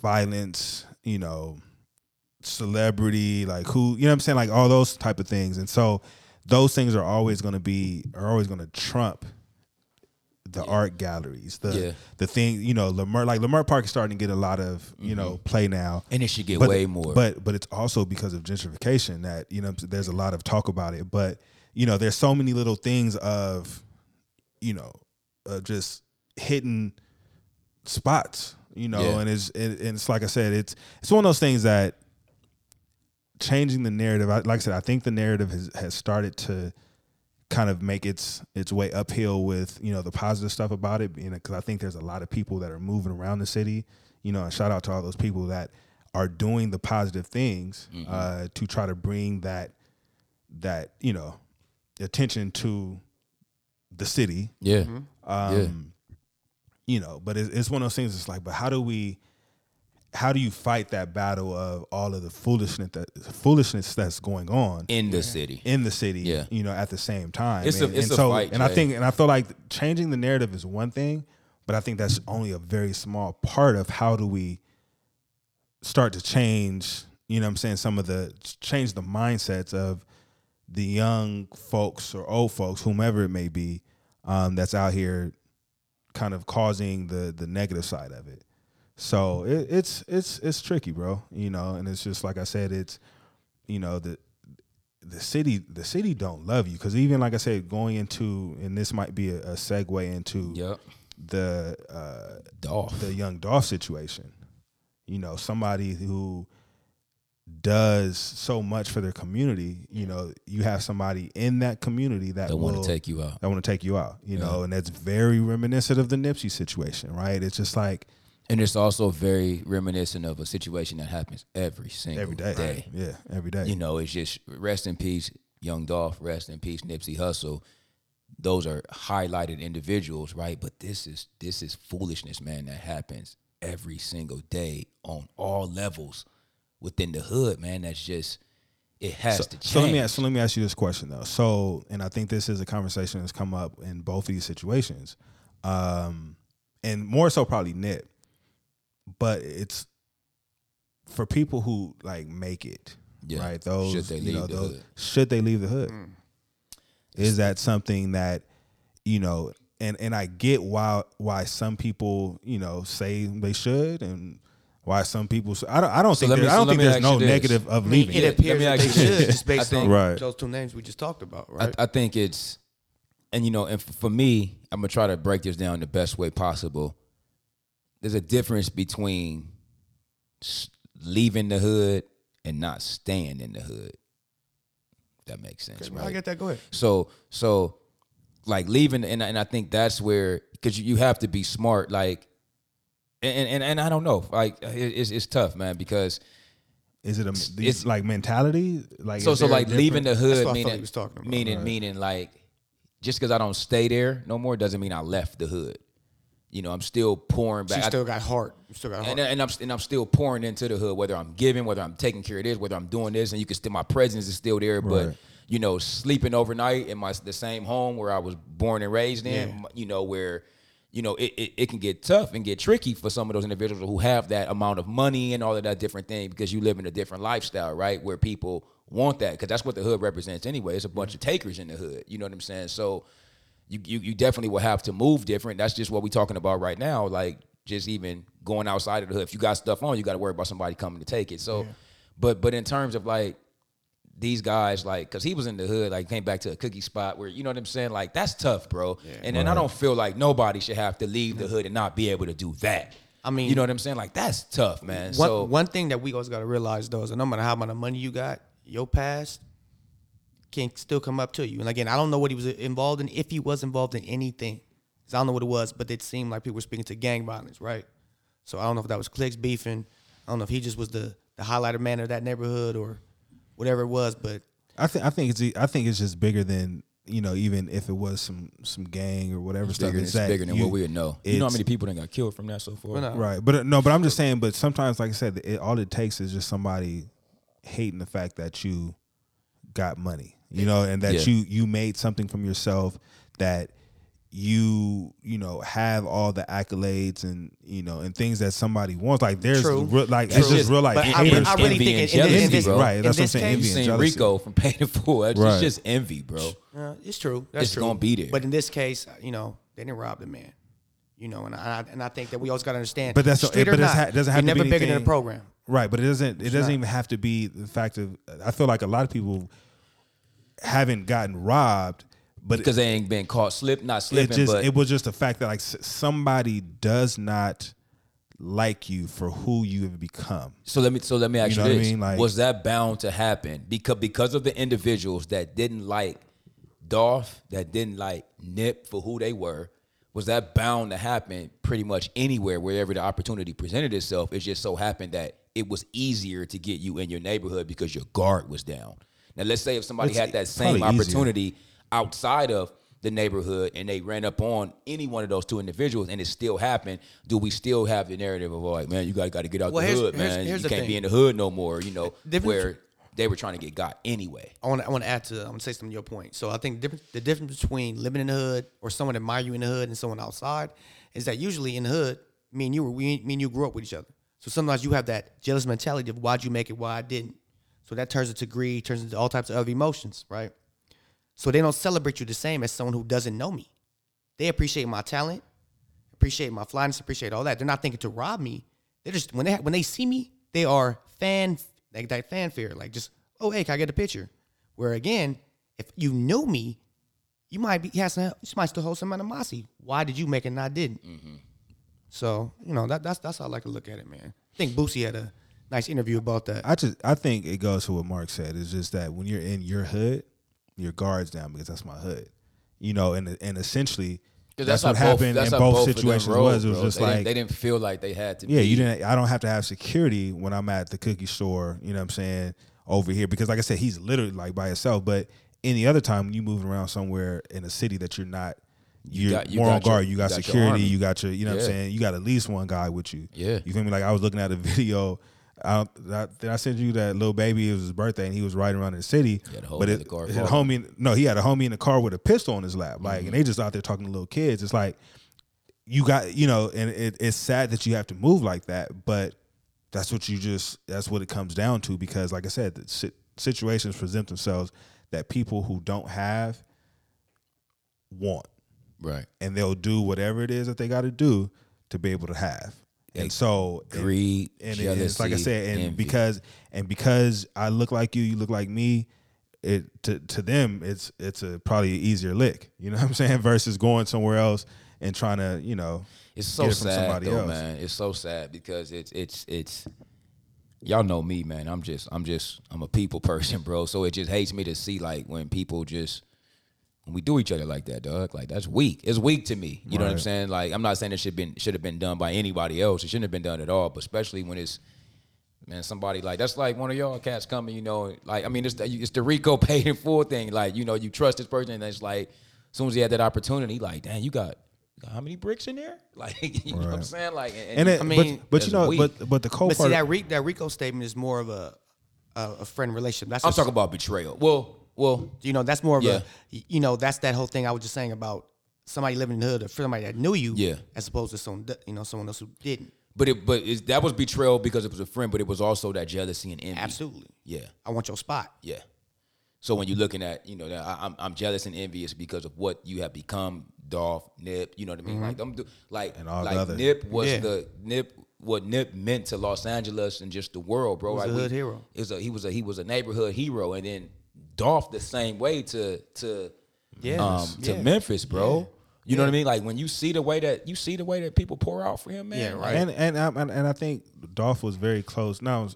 violence, you know, celebrity, like who, you know what I'm saying, like all those type of things. And so those things are always going to be are always going to trump the art galleries, the Yeah. the thing you know, Leimert like Leimert Park is starting to get a lot of you know play now, And it should get but, way more. But but it's also because of gentrification that you know there's a lot of talk about it. But you know there's so many little things of you know uh, just hitting spots. You know, Yeah. and it's and and it's like I said, it's it's one of those things that changing the narrative. I, like I said, I think the narrative has has started to kind of make its its way uphill with you know the positive stuff about it because I think there's a lot of people that are moving around the city you know and shout out to all those people that are doing the positive things uh, to try to bring that that you know attention to the city yeah, um, yeah. you know but it's, it's one of those things it's like but how do we how do you fight that battle of all of the foolishness that foolishness that's going on in the city. in the city, Yeah. you know, at the same time. It's a- and, it's and a so, fight, and I think, and I feel like changing the narrative is one thing, but I think that's only a very small part of how do we start to change. You know, what I'm saying some of the change the mindsets of the young folks or old folks, whomever it may be, um, that's out here, kind of causing the the negative side of it. So it, it's it's it's tricky, bro. You know, and it's just like I said, it's you know the the city the city don't love you because even like I said, going into and this might be a, a segue into Yep. the uh, Dolph. the young Dolph situation. You know, somebody who does so much for their community. You know, you have somebody in that community that That want to take you out. that want to take you out. You know, and that's very reminiscent of the Nipsey situation, right? It's just like And it's also very reminiscent of a situation that happens every single every day, yeah, every day. You know, it's just rest in peace, Young Dolph, rest in peace, Nipsey Hussle. Those are highlighted individuals, right? But this is this is foolishness, man, that happens every single day on all levels within the hood, man. That's just it has so, to change. so let me ask, so let me ask you this question though. So, and I think this is a conversation that's come up in both of these situations, um, and more so probably Nip, but it's for people who like make it, Yeah. right? Those Should they you know, the those- hood? should they leave the hood? Mm. Is that something that you know? And and I get why why some people you know say they should and. Why some people? I don't. I don't think. let me- I don't let think there's no you this. negative of leaving. it Yeah, appears let me that they should just based think- on Right. those two names we just talked about, I, right? I think it's, and you know, and f- for me, I'm gonna try to break this down the best way possible. There's a difference between leaving the hood and not staying in the hood. If that makes sense, right? I get that. Go ahead. So so like leaving and and I think that's where because you have to be smart like and and and I don't know like it's it's tough man because Is it a It's- these, like mentality? Like so so like leaving the hood what meaning was talking about. meaning Right. meaning like just because I don't stay there no more doesn't mean I left the hood. You know I'm still pouring back. you I- still got heart. You still got heart. and, and I'm and I'm still pouring into the hood, whether I'm giving, whether I'm taking care of this, whether I'm doing this, and you can still my presence is still there. But Right. you know, sleeping overnight in my the same home where I was born and raised in, Yeah. you know, where you know it, it, it can get tough and get tricky for some of those individuals who have that amount of money and all of that different thing because you live in a different lifestyle, right? Where people want that because that's what the hood represents anyway. It's a bunch mm-hmm. of takers in the hood. You know what I'm saying? So you, you you definitely will have to move different. That's just what we're talking about right now. Like just even going outside of the hood. If you got stuff on, you got to worry about somebody coming to take it. So, but but in terms of like these guys, like, cause he was in the hood, like came back to a cookie spot where you know what I'm saying. Like that's tough, bro. And and I don't feel like nobody should have to leave the hood and not be able to do that. I mean- you know what I'm saying? Like that's tough, man. One, so one thing that we always got to realize though is no matter how much money you got, your past can still come up to you. And again, I don't know what he was involved in, if he was involved in anything. 'Cause I don't know what it was, but it seemed like people were speaking to gang violence, right? So I don't know if that was cliques beefing. I don't know if he just was the the highlighter man of that neighborhood or whatever it was. But I think I think it's I think it's just bigger than you know even if it was some some gang or whatever it's stuff. bigger, it's it's that bigger than you- what we would know. You know how many people that got killed from that so far? No. Right, but uh, no, but I'm just saying. But sometimes, like I said, it, all it takes is just somebody hating the fact that you got money, you know, and that Yeah. you you made something from yourself that you you know have all the accolades and you know and things that somebody wants. Like there's True. real, like True. it's just real life But I, haters. I really Envy think and in, in, this- in this, bro. Right, that's what I'm this saying, case- envy You and jealousy. Rico from Paid in Full. It's Right. just envy, bro. Uh, it's true. That's It's true. gonna be there. But in this case, you know, they didn't rob the man. You know, and I and I think that we always got to understand. But that's street but or it's not, ha- doesn't have you're to never be bigger than anything- the program. Right, but it doesn't. It doesn't not. even have to be the fact of. I feel like a lot of people haven't gotten robbed, but Because they ain't been caught slip, not slipping, it just but it was just the fact that like somebody does not like you for who you have become. So let me so let me ask You you, know what I mean? Like- Was that bound to happen because because of the individuals that didn't like Dolph, that didn't like Nip for who they were? Was that bound to happen pretty much anywhere wherever the opportunity presented itself? It just so happened that it was easier to get you in your neighborhood because your guard was down. Now let's say if somebody It's had that same probably easier. opportunity outside of the neighborhood and they ran up on any one of those two individuals and it still happened, do we still have the narrative of like, man, you got, got to get out Well, the here's- hood, here's- man. here's you can't thing. be in the hood no more, you know, Different- where they were trying to get got anyway. I want to I want to add to I want to say something to your point. So I think different, the difference between living in the hood or someone admire you in the hood and someone outside is that usually in the hood, me and you were we, me and you grew up with each other. So sometimes you have that jealous mentality of why'd you make it, why I didn't. So that turns into greed, turns into all types of other emotions, right? So they don't celebrate you the same as someone who doesn't know me. They appreciate my talent, appreciate my flyness, appreciate all that. They're not thinking to rob me. They're just when they when they see me, they are fan like that fanfare, like just oh hey, can I get a picture? Where again, if you knew me, you might be has some, you might still hold some animosity. Why did you make it and I didn't? Mm-hmm. So you know that that's that's how I like to look at it, man. I think Boosie had a nice interview about that. I just I think it goes to what Mark said. It's just that when you're in your hood, your guards down because that's my hood. You know, and and essentially that's, what how both- happened that's in both both situations rolled, was. It was bro. just they like didn't, they didn't feel like they had to. Be. Yeah, be. you didn't. I don't have to have security when I'm at the cookie store. You know what I'm saying over here because, like I said, he's literally like by himself. But any other time when you moving around somewhere in a city that you're not, You you're got- you more on got your- guard. you got, you got security. army. You got your. You know what I'm saying. You got at least one guy with you. Yeah. You feel me? Like I was looking at a (laughs) video. I, I, I send you that little baby? It was his birthday, and he was riding around in the city. He had a whole but it, car his homie, no, he had a homie in the car with a pistol on his lap. Like, Mm-hmm. and they just out there talking to little kids. It's like you got you know and it, it's sad that you have to move like that but that's what you just that's what it comes down to because like i said the situations present themselves that people who don't have want right. and they'll do whatever it is that they got to do to be able to have and so and- Greed, and it- it's like I said, and envy. because and because I look like you, you look like me. It to to them, it's it's a probably an easier lick. You know what I'm saying? (laughs) Versus going somewhere else and trying to you know It's so get it from sad somebody though, else. man. It's so sad because it's it's it's y'all know me, man. I'm just I'm just I'm a people (laughs) person, bro. So it just hates me to see like when people just we do each other like that, dog. Like that's weak. It's weak to me. You know what I'm saying? Like I'm not saying it should been should have been done by anybody else. It shouldn't have been done at all. But especially when it's man somebody like that's like one of y'all cats coming. You know, like I mean it's the, it's the Rico (laughs) paid in full thing. Like you know you trust this person and it's like as soon as he had that opportunity, like damn you got. you got How many bricks in there? (laughs) Like you know what I'm saying? Like, and, And it, I mean, but, but you know, weak. but but the cold But see that Rico, that Rico statement is more of a a, a friend relationship. That's I'm talking about betrayal. Well, well, You know, that's more of Yeah. a you know that's that whole thing I was just saying about somebody living in the hood or somebody that knew you, Yeah. as opposed to someone you know someone else who didn't. but it but it's, that was betrayal because it was a friend, but it was also that jealousy and envy. Absolutely, Yeah, I want your spot. yeah. So when you're looking at, you know, that I, I'm I'm jealous and envious because of what you have become, Dolph, Nip. You know what I mean? Like mm-hmm. I'm do- like And all the like other- Nip was Yeah. the Nip. What Nip meant to Los Angeles and just the world, bro. was Like a we- hood hero. It was a, he was a he was a neighborhood hero, and then Dolph the same way to to Yes, um, to yeah. Memphis, bro. Yeah. You know what I mean? Like when you see the way that you see the way that people pour out for him, man. Yeah, right. and and I- and and I think Dolph was very close. Now,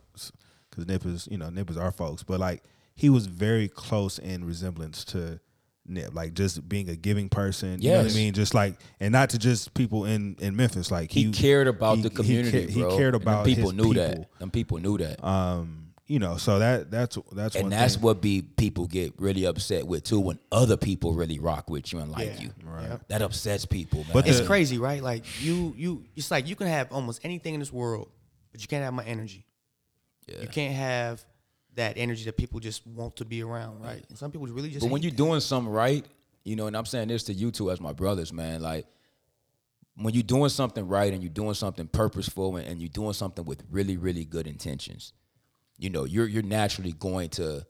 because Nip is you know Nip is our folks, but like he was very close in resemblance to Nip, like just being a giving person. You know what I mean? Just like and not to just people in in Memphis. Like he, cared about he- the he community, ca- He, cared And about people knew people. that. Them people knew that. Um, you know, so that that's that's one and that's thing. what be people get really upset with too when other people really rock with you and like Yeah. you. Right. That upsets people, man. But It's crazy, right? Like you, you, it's like you can have almost anything in this world, but you can't have my energy. Yeah. You can't have that energy that people just want to be around, right? And some people really just. but when you're that. doing something right, You know, and I'm saying this to you two as my brothers, man. Like when you're doing something right and you're doing something purposeful and, and you're doing something with really, really good intentions, you know, you're you're naturally going to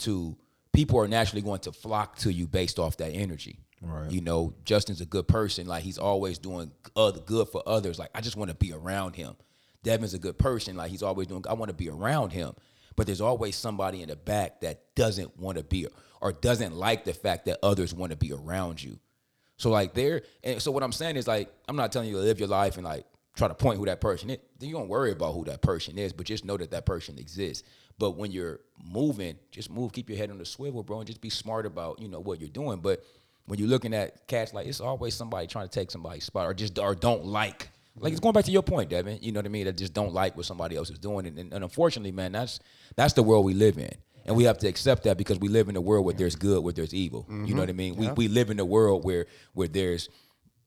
to people are naturally going to flock to you based off that energy. Right. You know, Justin's a good person. Like he's always doing other good for others. Like I just want to be around him. Devin's a good person. Like he's always doing. I want to be around him. But there's always somebody in the back that doesn't want to be or doesn't like the fact that others want to be around you. So like there, and so what I'm saying is like I'm not telling you to live your life and like try to point who that person is. Then you don't worry about who that person is, but just know that that person exists. But when you're moving, just move, keep your head on the swivel, bro, and just be smart about you know what you're doing. But when you're looking at cats, like it's always somebody trying to take somebody's spot or just or don't like. Like it's going back to your point, Devin. You know what I mean? That just don't like what somebody else is doing, and, and, and unfortunately, man, that's that's the world we live in, and we have to accept that because we live in a world where there's good, where there's evil. You know mm-hmm. what I mean? We we live in a world where where there's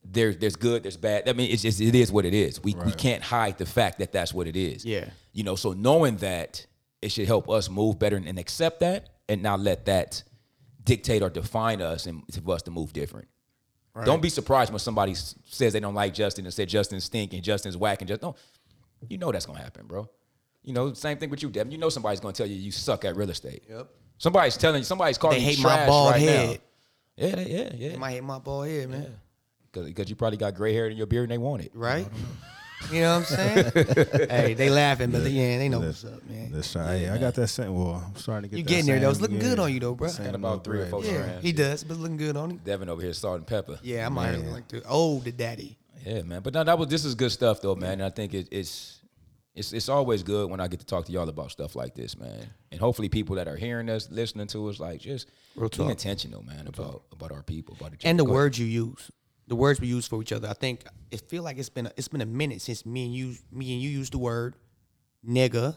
there's there's good, there's bad. I mean, it's just it is what it is. We we can't hide the fact that that's what it is. Yeah. You know, so knowing that it should help us move better and, and accept that, and not let that dictate or define us and for us to move different. Don't be surprised when somebody says they don't like Justin and said Justin's stink and Justin's whack and just don't. You know that's gonna happen, bro. You know, same thing with you, Devin. You know somebody's gonna tell you you suck at real estate. Yep. Somebody's telling you, somebody's calling They you hate my trash bald right head. now. Yeah, they, yeah, yeah. They might hate my bald head, man. Because you probably got gray hair in your beard and they want it. Right? (laughs) You know what I'm saying? (laughs) hey, they laughing, but they, yeah, they know what's up, man. That's right. try. hey, I got that same. Well, I'm starting to get. You that getting there though? It's looking yeah, good on you though, bro. same Got about three or little four gray. Yeah, strands. he does, but looking good on him. Devin over here salt and pepper. Yeah, I might like to. Oh, the daddy. Yeah, man. But no, that was this is good stuff though, man. And I think it, it's it's it's always good when I get to talk to y'all about stuff like this, man. And hopefully people that are hearing us, listening to us, like just Real be talk. intentional, man, about about our people, about each and the other. Go ahead. words you use, the words we use for each other. I think it feel like it's been a, it's been a minute since me and you me and you used the word nigga.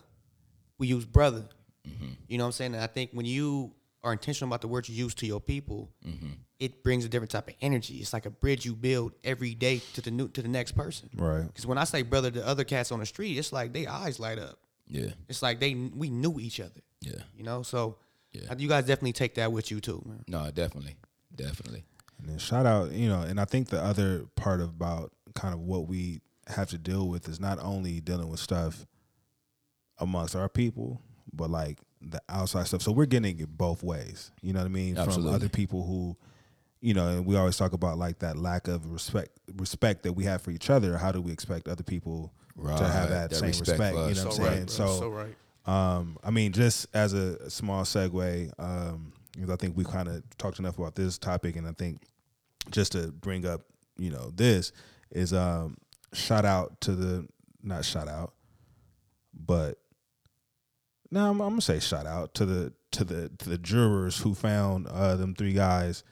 We use brother. Mm-hmm. You know what I'm saying? And I think when you are intentional about the words you use to your people, Mm-hmm. it brings a different type of energy. It's like a bridge you build every day to the new to the next person. Right. Because when I say brother to other cats on the street, it's like they eyes light up. Yeah, It's like they we knew each other. yeah. You know, so Yeah. you guys definitely take that with you too, man. No, definitely, definitely. And then shout out, you know, and I think the other part about kind of what we have to deal with is not only dealing with stuff amongst our people, but like the outside stuff. So we're getting it both ways. You know what I mean? Absolutely. From other people who, you know, and we always talk about like that lack of respect respect that we have for each other. How do we expect other people to have that, that same respect respect? You us. know what So I'm right, saying? bro. so So right. um, I mean, just as a small segue, um, because I think we've kind of talked enough about this topic, and I think just to bring up, you know, this is um, shout out to the not shout out, but now I'm, I'm gonna say shout out to the to the to the jurors who found uh, them three guys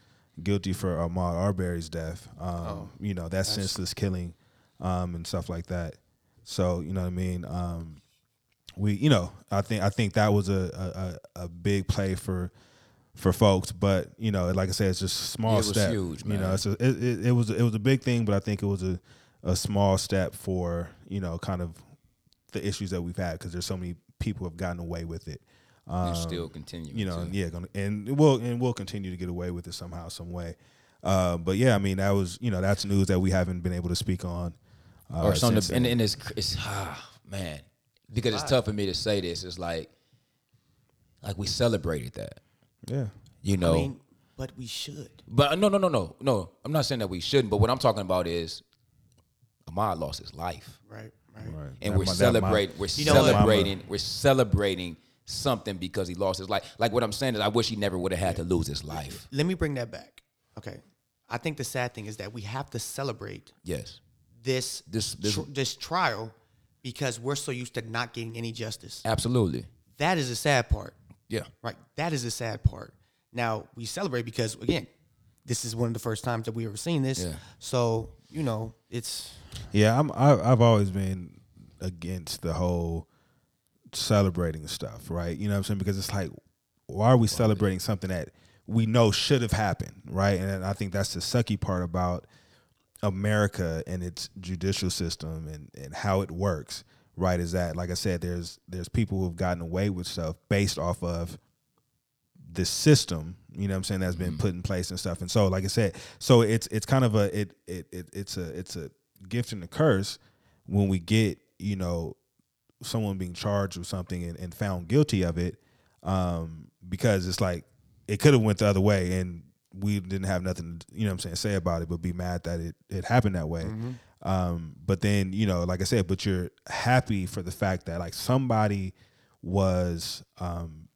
guilty for Ahmaud Arbery's death. Um, you know, that senseless killing um, and stuff like that. So you know what I mean. Um, we you know I think I think that was a, a a big play for for folks, but you know like I said, it's just a small Yeah, it was step. huge, You know, man. it's a, it, it, it was it was a big thing, but I think it was a a small step for you know kind of the issues that we've had because there's so many people have gotten away with it. Um, and still continue. you know, and yeah, gonna, and we'll and we'll continue to get away with it somehow, some way. Uh, but yeah, I mean, that was you know that's news that we haven't been able to speak on. Uh, or something. since And, and it's it's ah, man, because it's tough for me to say this. It's like like we celebrated that, yeah, you know. I mean, but we should. But no, no, no, no, no. I'm not saying that we shouldn't. But what I'm talking about is Ahmaud lost his life, Right, right. right. and That we're mi- that celebrating. We're You know celebrating. We're celebrating something because he lost his life. Like what I'm saying is, I wish he never would have had to lose his life. Let me bring that back. Okay. I think the sad thing is that we have to celebrate Yes, this This- this- tr- this trial because we're so used to not getting any justice. absolutely. That is the sad part. Yeah, Right. That is the sad part. Now we celebrate because again, this is one of the first times that we ever seen this. Yeah. So you know, it's Yeah, I'm. I, I've always been against the whole celebrating stuff, right? You know what I'm saying? Because it's like, why are we celebrating something that we know should have happened, right? And I think that's the sucky part about America and its judicial system and, and how it works, right? Is that, like I said, there's there's people who have gotten away with stuff based off of this system, You know what I'm saying? That's been put in place and stuff. And so, like I said, so it's it's kind of a it it, it it's a it's a gift and a curse when we get you know someone being charged with something and, and found guilty of it um, because it's like it could have went the other way and we didn't have nothing you know what I'm saying say about it but be mad that it it happened that way um, but then you know like I said but you're happy for the fact that like somebody was um,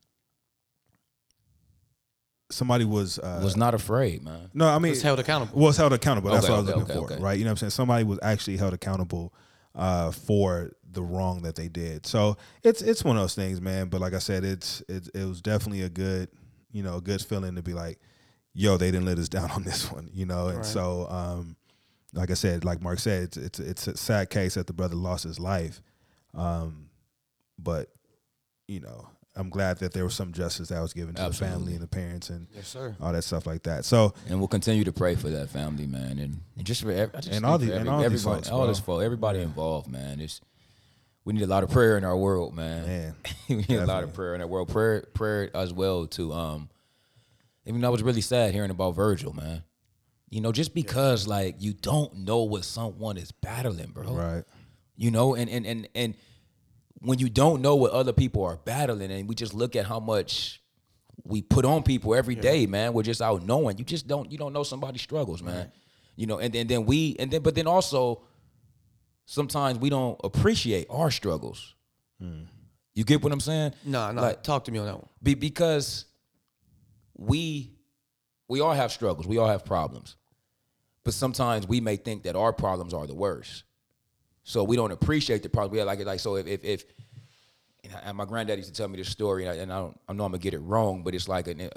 somebody was uh, was not afraid, man. no I mean Was held accountable. was held accountable. That's Okay, what I was okay, looking okay, for, okay. right? You know what I'm saying? Somebody was actually held accountable uh, for the wrong that they did. So it's it's one of those things, man. But like I said, it's it, it was definitely a good, you know, a good feeling to be like, yo, they didn't let us down (laughs) on this one, you know. And so, um, like I said, like Mark said, it's it's it's a sad case that the brother lost his life, um, but you know. I'm glad that there was some justice that was given to the family and the parents and Yes, sir. all that stuff like that. So And we'll continue to pray for that family, man, and, and just for ev- just And all for the- and every- all these folks, all this folks, everybody involved, man. It's we need a lot of prayer in our world, man. Man, (laughs) we need a lot of prayer in our world. Prayer, prayer as well too. Um, even though I was really sad hearing about Virgil, man. You know, just because like you don't know what someone is battling, bro. right. You know, and and and and when you don't know what other people are battling, and we just look at how much we put on people every day, man. We're just out knowing. You just don't you don't know somebody's struggles, man. You know, and then then we and then but then also sometimes we don't appreciate our struggles. Hmm. You get what I'm saying? No, no. Like, talk to me on that one. be, because we we all have struggles, we all have problems, but sometimes we may think that our problems are the worst, so we don't appreciate the problem. We like like so if if, if and my granddad used to tell me this story, and I, and I don't I know I'm gonna get it wrong, but it's like an,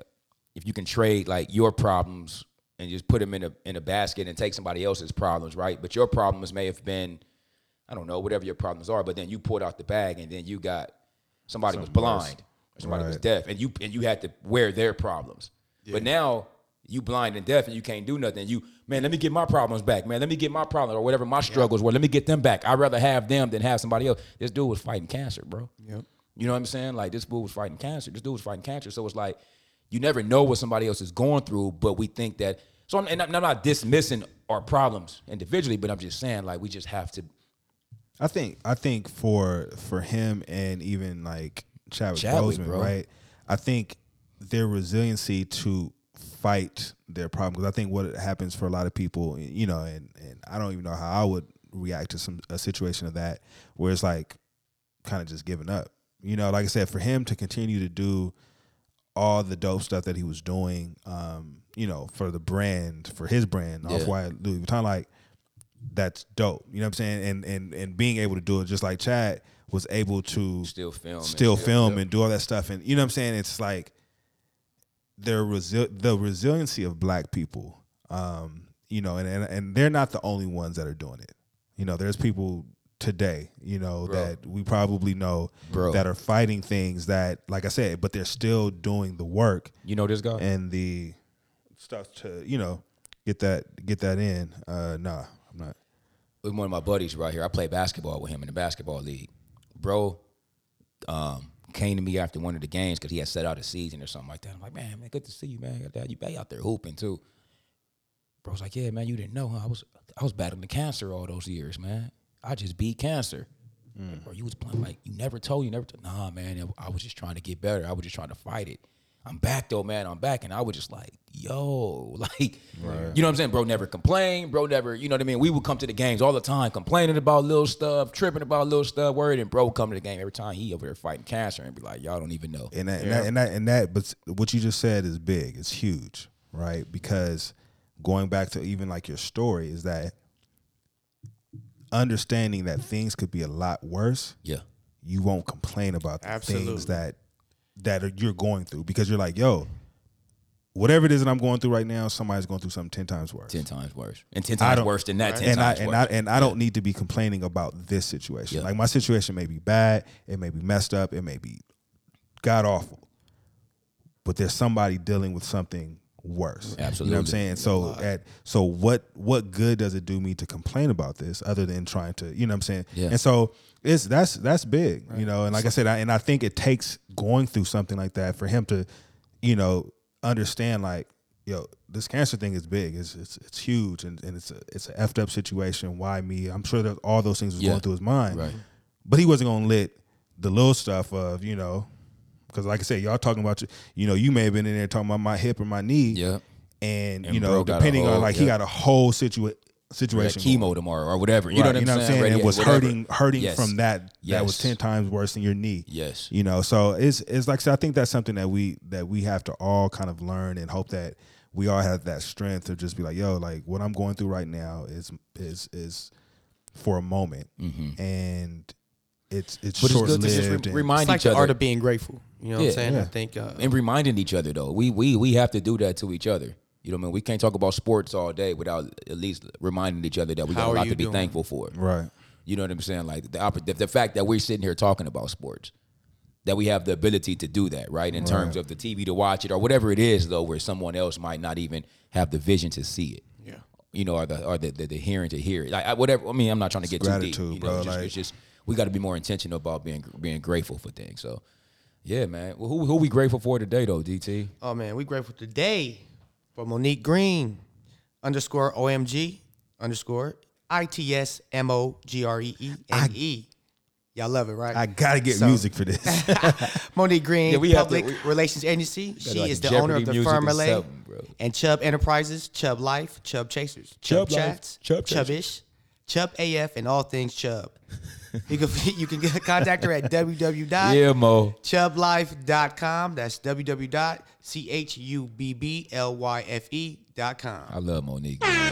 if you can trade like your problems and just put them in a in a basket and take somebody else's problems, right? But your problems may have been I don't know, whatever your problems are, but then you pulled out the bag and then you got somebody was blind or somebody was deaf and you and you had to wear their problems. But now you blind and deaf and you can't do nothing. You man, let me get my problems back, man. Let me get my problems or whatever my struggles were. Let me get them back. I'd rather have them than have somebody else. This dude was fighting cancer, bro. Yep. You know what I'm saying? Like this dude was fighting cancer. This dude was fighting cancer. So it's like you never know what somebody else is going through, but we think that. So I'm, and I'm I'm not dismissing our problems individually, but I'm just saying like we just have to. I think I think for for him and even like Chadwick, Chadwick, Boseman, bro. right? I think their resiliency to fight their problem because I think what happens for a lot of people, you know, and and I don't even know how I would react to some a situation of that where it's like kind of just giving up. You know, like I said, for him to continue to do all the dope stuff that he was doing, um, you know, for the brand, for his brand, Yeah. off white Louis Vuitton, like that's dope. You know what I'm saying? And and and being able to do it just like Chad was able to Still film and still shit. film and do all that stuff. And you know what I'm saying? It's like their resi- the resiliency of black people. Um, you know, and, and and they're not the only ones that are doing it. You know, there's people today, you know, Bro. that we probably know Bro. that are fighting things that, like I said, but they're still doing the work You know this guy? and the stuff to, you know, get that get that in. Uh nah, I'm not. with one of my buddies right here. I play basketball with him in the basketball league. Bro um, came to me after one of the games because he had set out a season or something like that. I'm like, man, man, good to see you, man. You bay out there hooping too. Bro's like, yeah, man, you didn't know, huh? I was I was battling the cancer all those years, man. I just beat cancer. Mm. Bro, you was playing like you never told you never. Told. Nah, man, I was just trying to get better. I was just trying to fight it. I'm back though, man. I'm back, and I was just like, yo, (laughs) like, you know what I'm saying? Bro, never complained. Bro, never, you know what I mean? We would come to the games all the time, complaining about little stuff, tripping about little stuff, worried, and bro would come to the game every time he over there fighting cancer and be like, y'all don't even know. And that, and that, and that, and that, but what you just said is big. It's huge, right? Because going back to even like your story is that understanding that things could be a lot worse. Yeah, You won't complain about the Absolutely. things that that you're going through because you're like, yo, whatever it is that I'm going through right now, somebody's going through something ten times worse. ten times worse, and ten times worse than that. Ten and I and worse. I and I don't need to be complaining about this situation. Yeah. Like my situation may be bad, it may be messed up, it may be god awful, but there's somebody dealing with something worse. Absolutely. you know what I'm saying. So at so what what good does it do me to complain about this other than trying to you know what I'm saying? Yeah. And so it's that's that's big, you know. And like I said, I, and I think it takes going through something like that for him to, you know, understand like, yo, this cancer thing is big. It's it's, it's huge, and, and it's a it's a effed up situation. Why me? I'm sure that all those things was Yeah. going through his mind. Right. But he wasn't gonna let the little stuff of you know, because like I said, y'all talking about you. You know, you may have been in there talking about my hip or my knee. Yeah. And, And you know, bro got a depending on whole- like he got a whole situa- Or that situation. chemo going. tomorrow or whatever. You Right, know what I'm saying? And Right, it was whatever. hurting, hurting Yes. from that. That was ten times worse than your knee. Yes. You know, so it's it's like I I think that's something that we that we have to all kind of learn and hope that we all have that strength to just be like, yo, like what I'm going through right now is is is for a moment, and it's it's Mm-hmm. But it's short just lived. re- remind It's like each the other. art of being grateful. You know what Yeah. I'm saying? Yeah. I think uh, and reminding each other though. We we we have to do that to each other. You know what I mean? We can't talk about sports all day without at least reminding each other that we got a lot to be doing? thankful for. right. You know what I'm saying? Like the, the the fact that we're sitting here talking about sports, that we have the ability to do that, right? In terms of the TV to watch it or whatever it is, though, where someone else might not even have the vision to see it. Yeah. You know, or the or the the, the hearing to hear it. Like I, whatever. I mean, I'm not trying to get too deep. gratitude, You know, bro, just, like- it's just we got to be more intentional about being being grateful for things. So, yeah, man. Well, who who we grateful for today, though? DT. Oh man, we grateful today for Monique Greene underscore OMG underscore I T S M O G R E E N E. Y'all love it, right? I gotta get So- music for this. (laughs) Monique Greene, Yeah, we have to- Public we- Relations Agency. She like is the Jeopardy owner of the Firm LA and Chubb Enterprises, Chubb Life, Chubb Chasers, Chubb, Chubb Chats, Chubb Chubbish, Chubb AF, and all things Chubb. you can (laughs) you can get contact her at www. Yeah, Mo. Chublife.com. That's www.chubblyfe.com. I love Monique. man.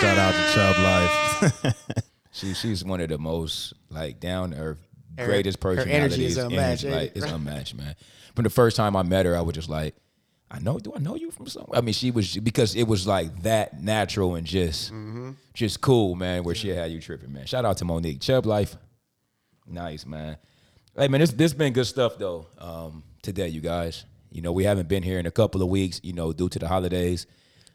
Shout out to Chubb Life. (laughs) She she's one of the most like down to earth, Her- greatest her energy personalities. is unmatched, Energy, like, it's (laughs) unmatched, man. From the first time I met her, I was just like, I know. Do I know you from somewhere? I mean, she was because it was like that natural and just Mm-hmm. just cool, man. Where she had you tripping, man. Shout out to Monique Chubb Life. Nice, man. Hey, man, this this been good stuff though. Um, today, you guys. You know, we haven't been here in a couple of weeks. You know, due to the holidays.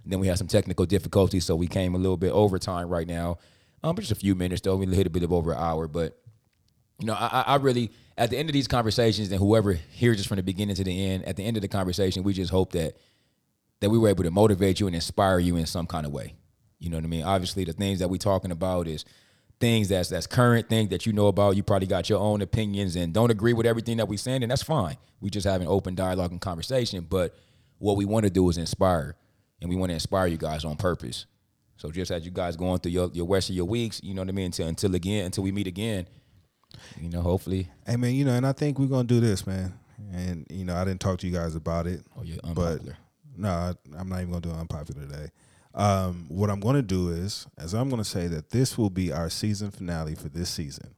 then we had some technical difficulties, so we came a little bit overtime right now. Um, but just a few minutes though. We hit a bit of over an hour, but you know, I, I I really at the end of these conversations, and whoever hears us from the beginning to the end, at the end of the conversation, we just hope that that we were able to motivate you and inspire you in some kind of way. You know what I mean? Obviously, the things that we're talking about is things that's that's current, things that you know about. You probably got your own opinions and don't agree with everything that we're saying, and that's fine. We just have an open dialogue and conversation. But what we want to do is inspire, and we want to inspire you guys on purpose. So just as you guys going through your, your rest of your weeks, you know what I mean, until until again, until we meet again, you know, hopefully. Hey man, you know, and I think we're gonna do this, man. And you know, I didn't talk to you guys about it. Oh, you're but unpopular. no, I- I'm not even gonna do unpopular today. Um, what I'm gonna do is, as I'm gonna say that this will be our season finale for this season.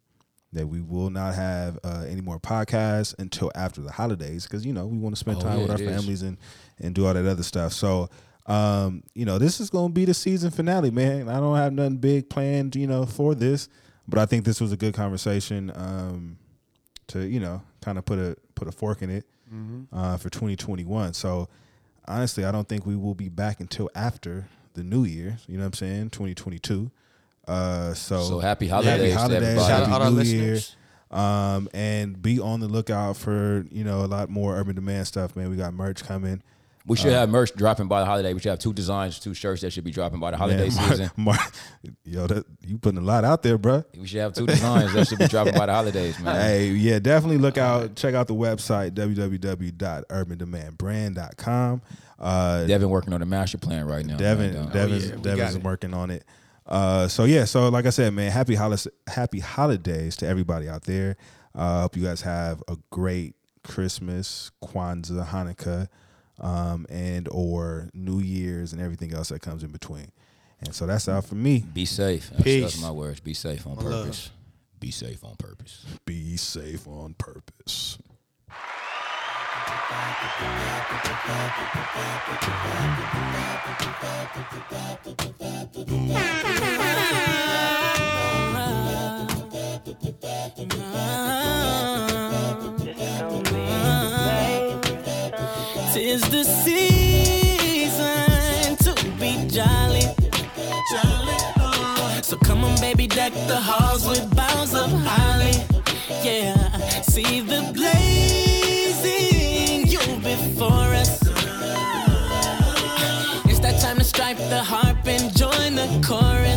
That we will not have uh, any more podcasts until after the holidays, because you know we want to spend Oh, time yeah, with our it is. families and and do all that other stuff. So. Um, you know, this is gonna be the season finale, man. I don't have nothing big planned, you know, for this, but I think this was a good conversation. Um, to you know kind of put a put a fork in it uh, for 2021. So honestly, I don't think we will be back until after the new year. You know what I'm saying? 2022. Uh, so So happy holidays to holidays, everybody. Shout out happy all our new year. Um, and be on the lookout for you know a lot more urban demand stuff, man. We got merch coming. We should have merch dropping by the holiday. We should have two designs, two shirts that should be dropping by the holiday Man, Mar- season. Mar- yo, that, you putting a lot out there, bruh. We should have two designs that should be dropping by the holidays, man. Hey, yeah, definitely look out. Check out the website www.urbandemandbrand.com. Uh, Devin working on the master plan right now. Devin, man, dog. Devin's, yeah, we Devin's working on it. Uh, so yeah, so like I said, man, happy holidays, happy holidays to everybody out there. Uh, hope you guys have a great Christmas, Kwanzaa, Hanukkah, um, and or New Year's and everything else that comes in between. And so that's out for me. Be safe. That's, Peace. that's my words. Be safe on One love. purpose. Be safe on purpose. Be safe on purpose. Tis the season to be jolly. Oh. So come on, baby, deck the halls with boughs of holly. Yeah, see the blazing you before us. It's that time to strike the harp and join the chorus.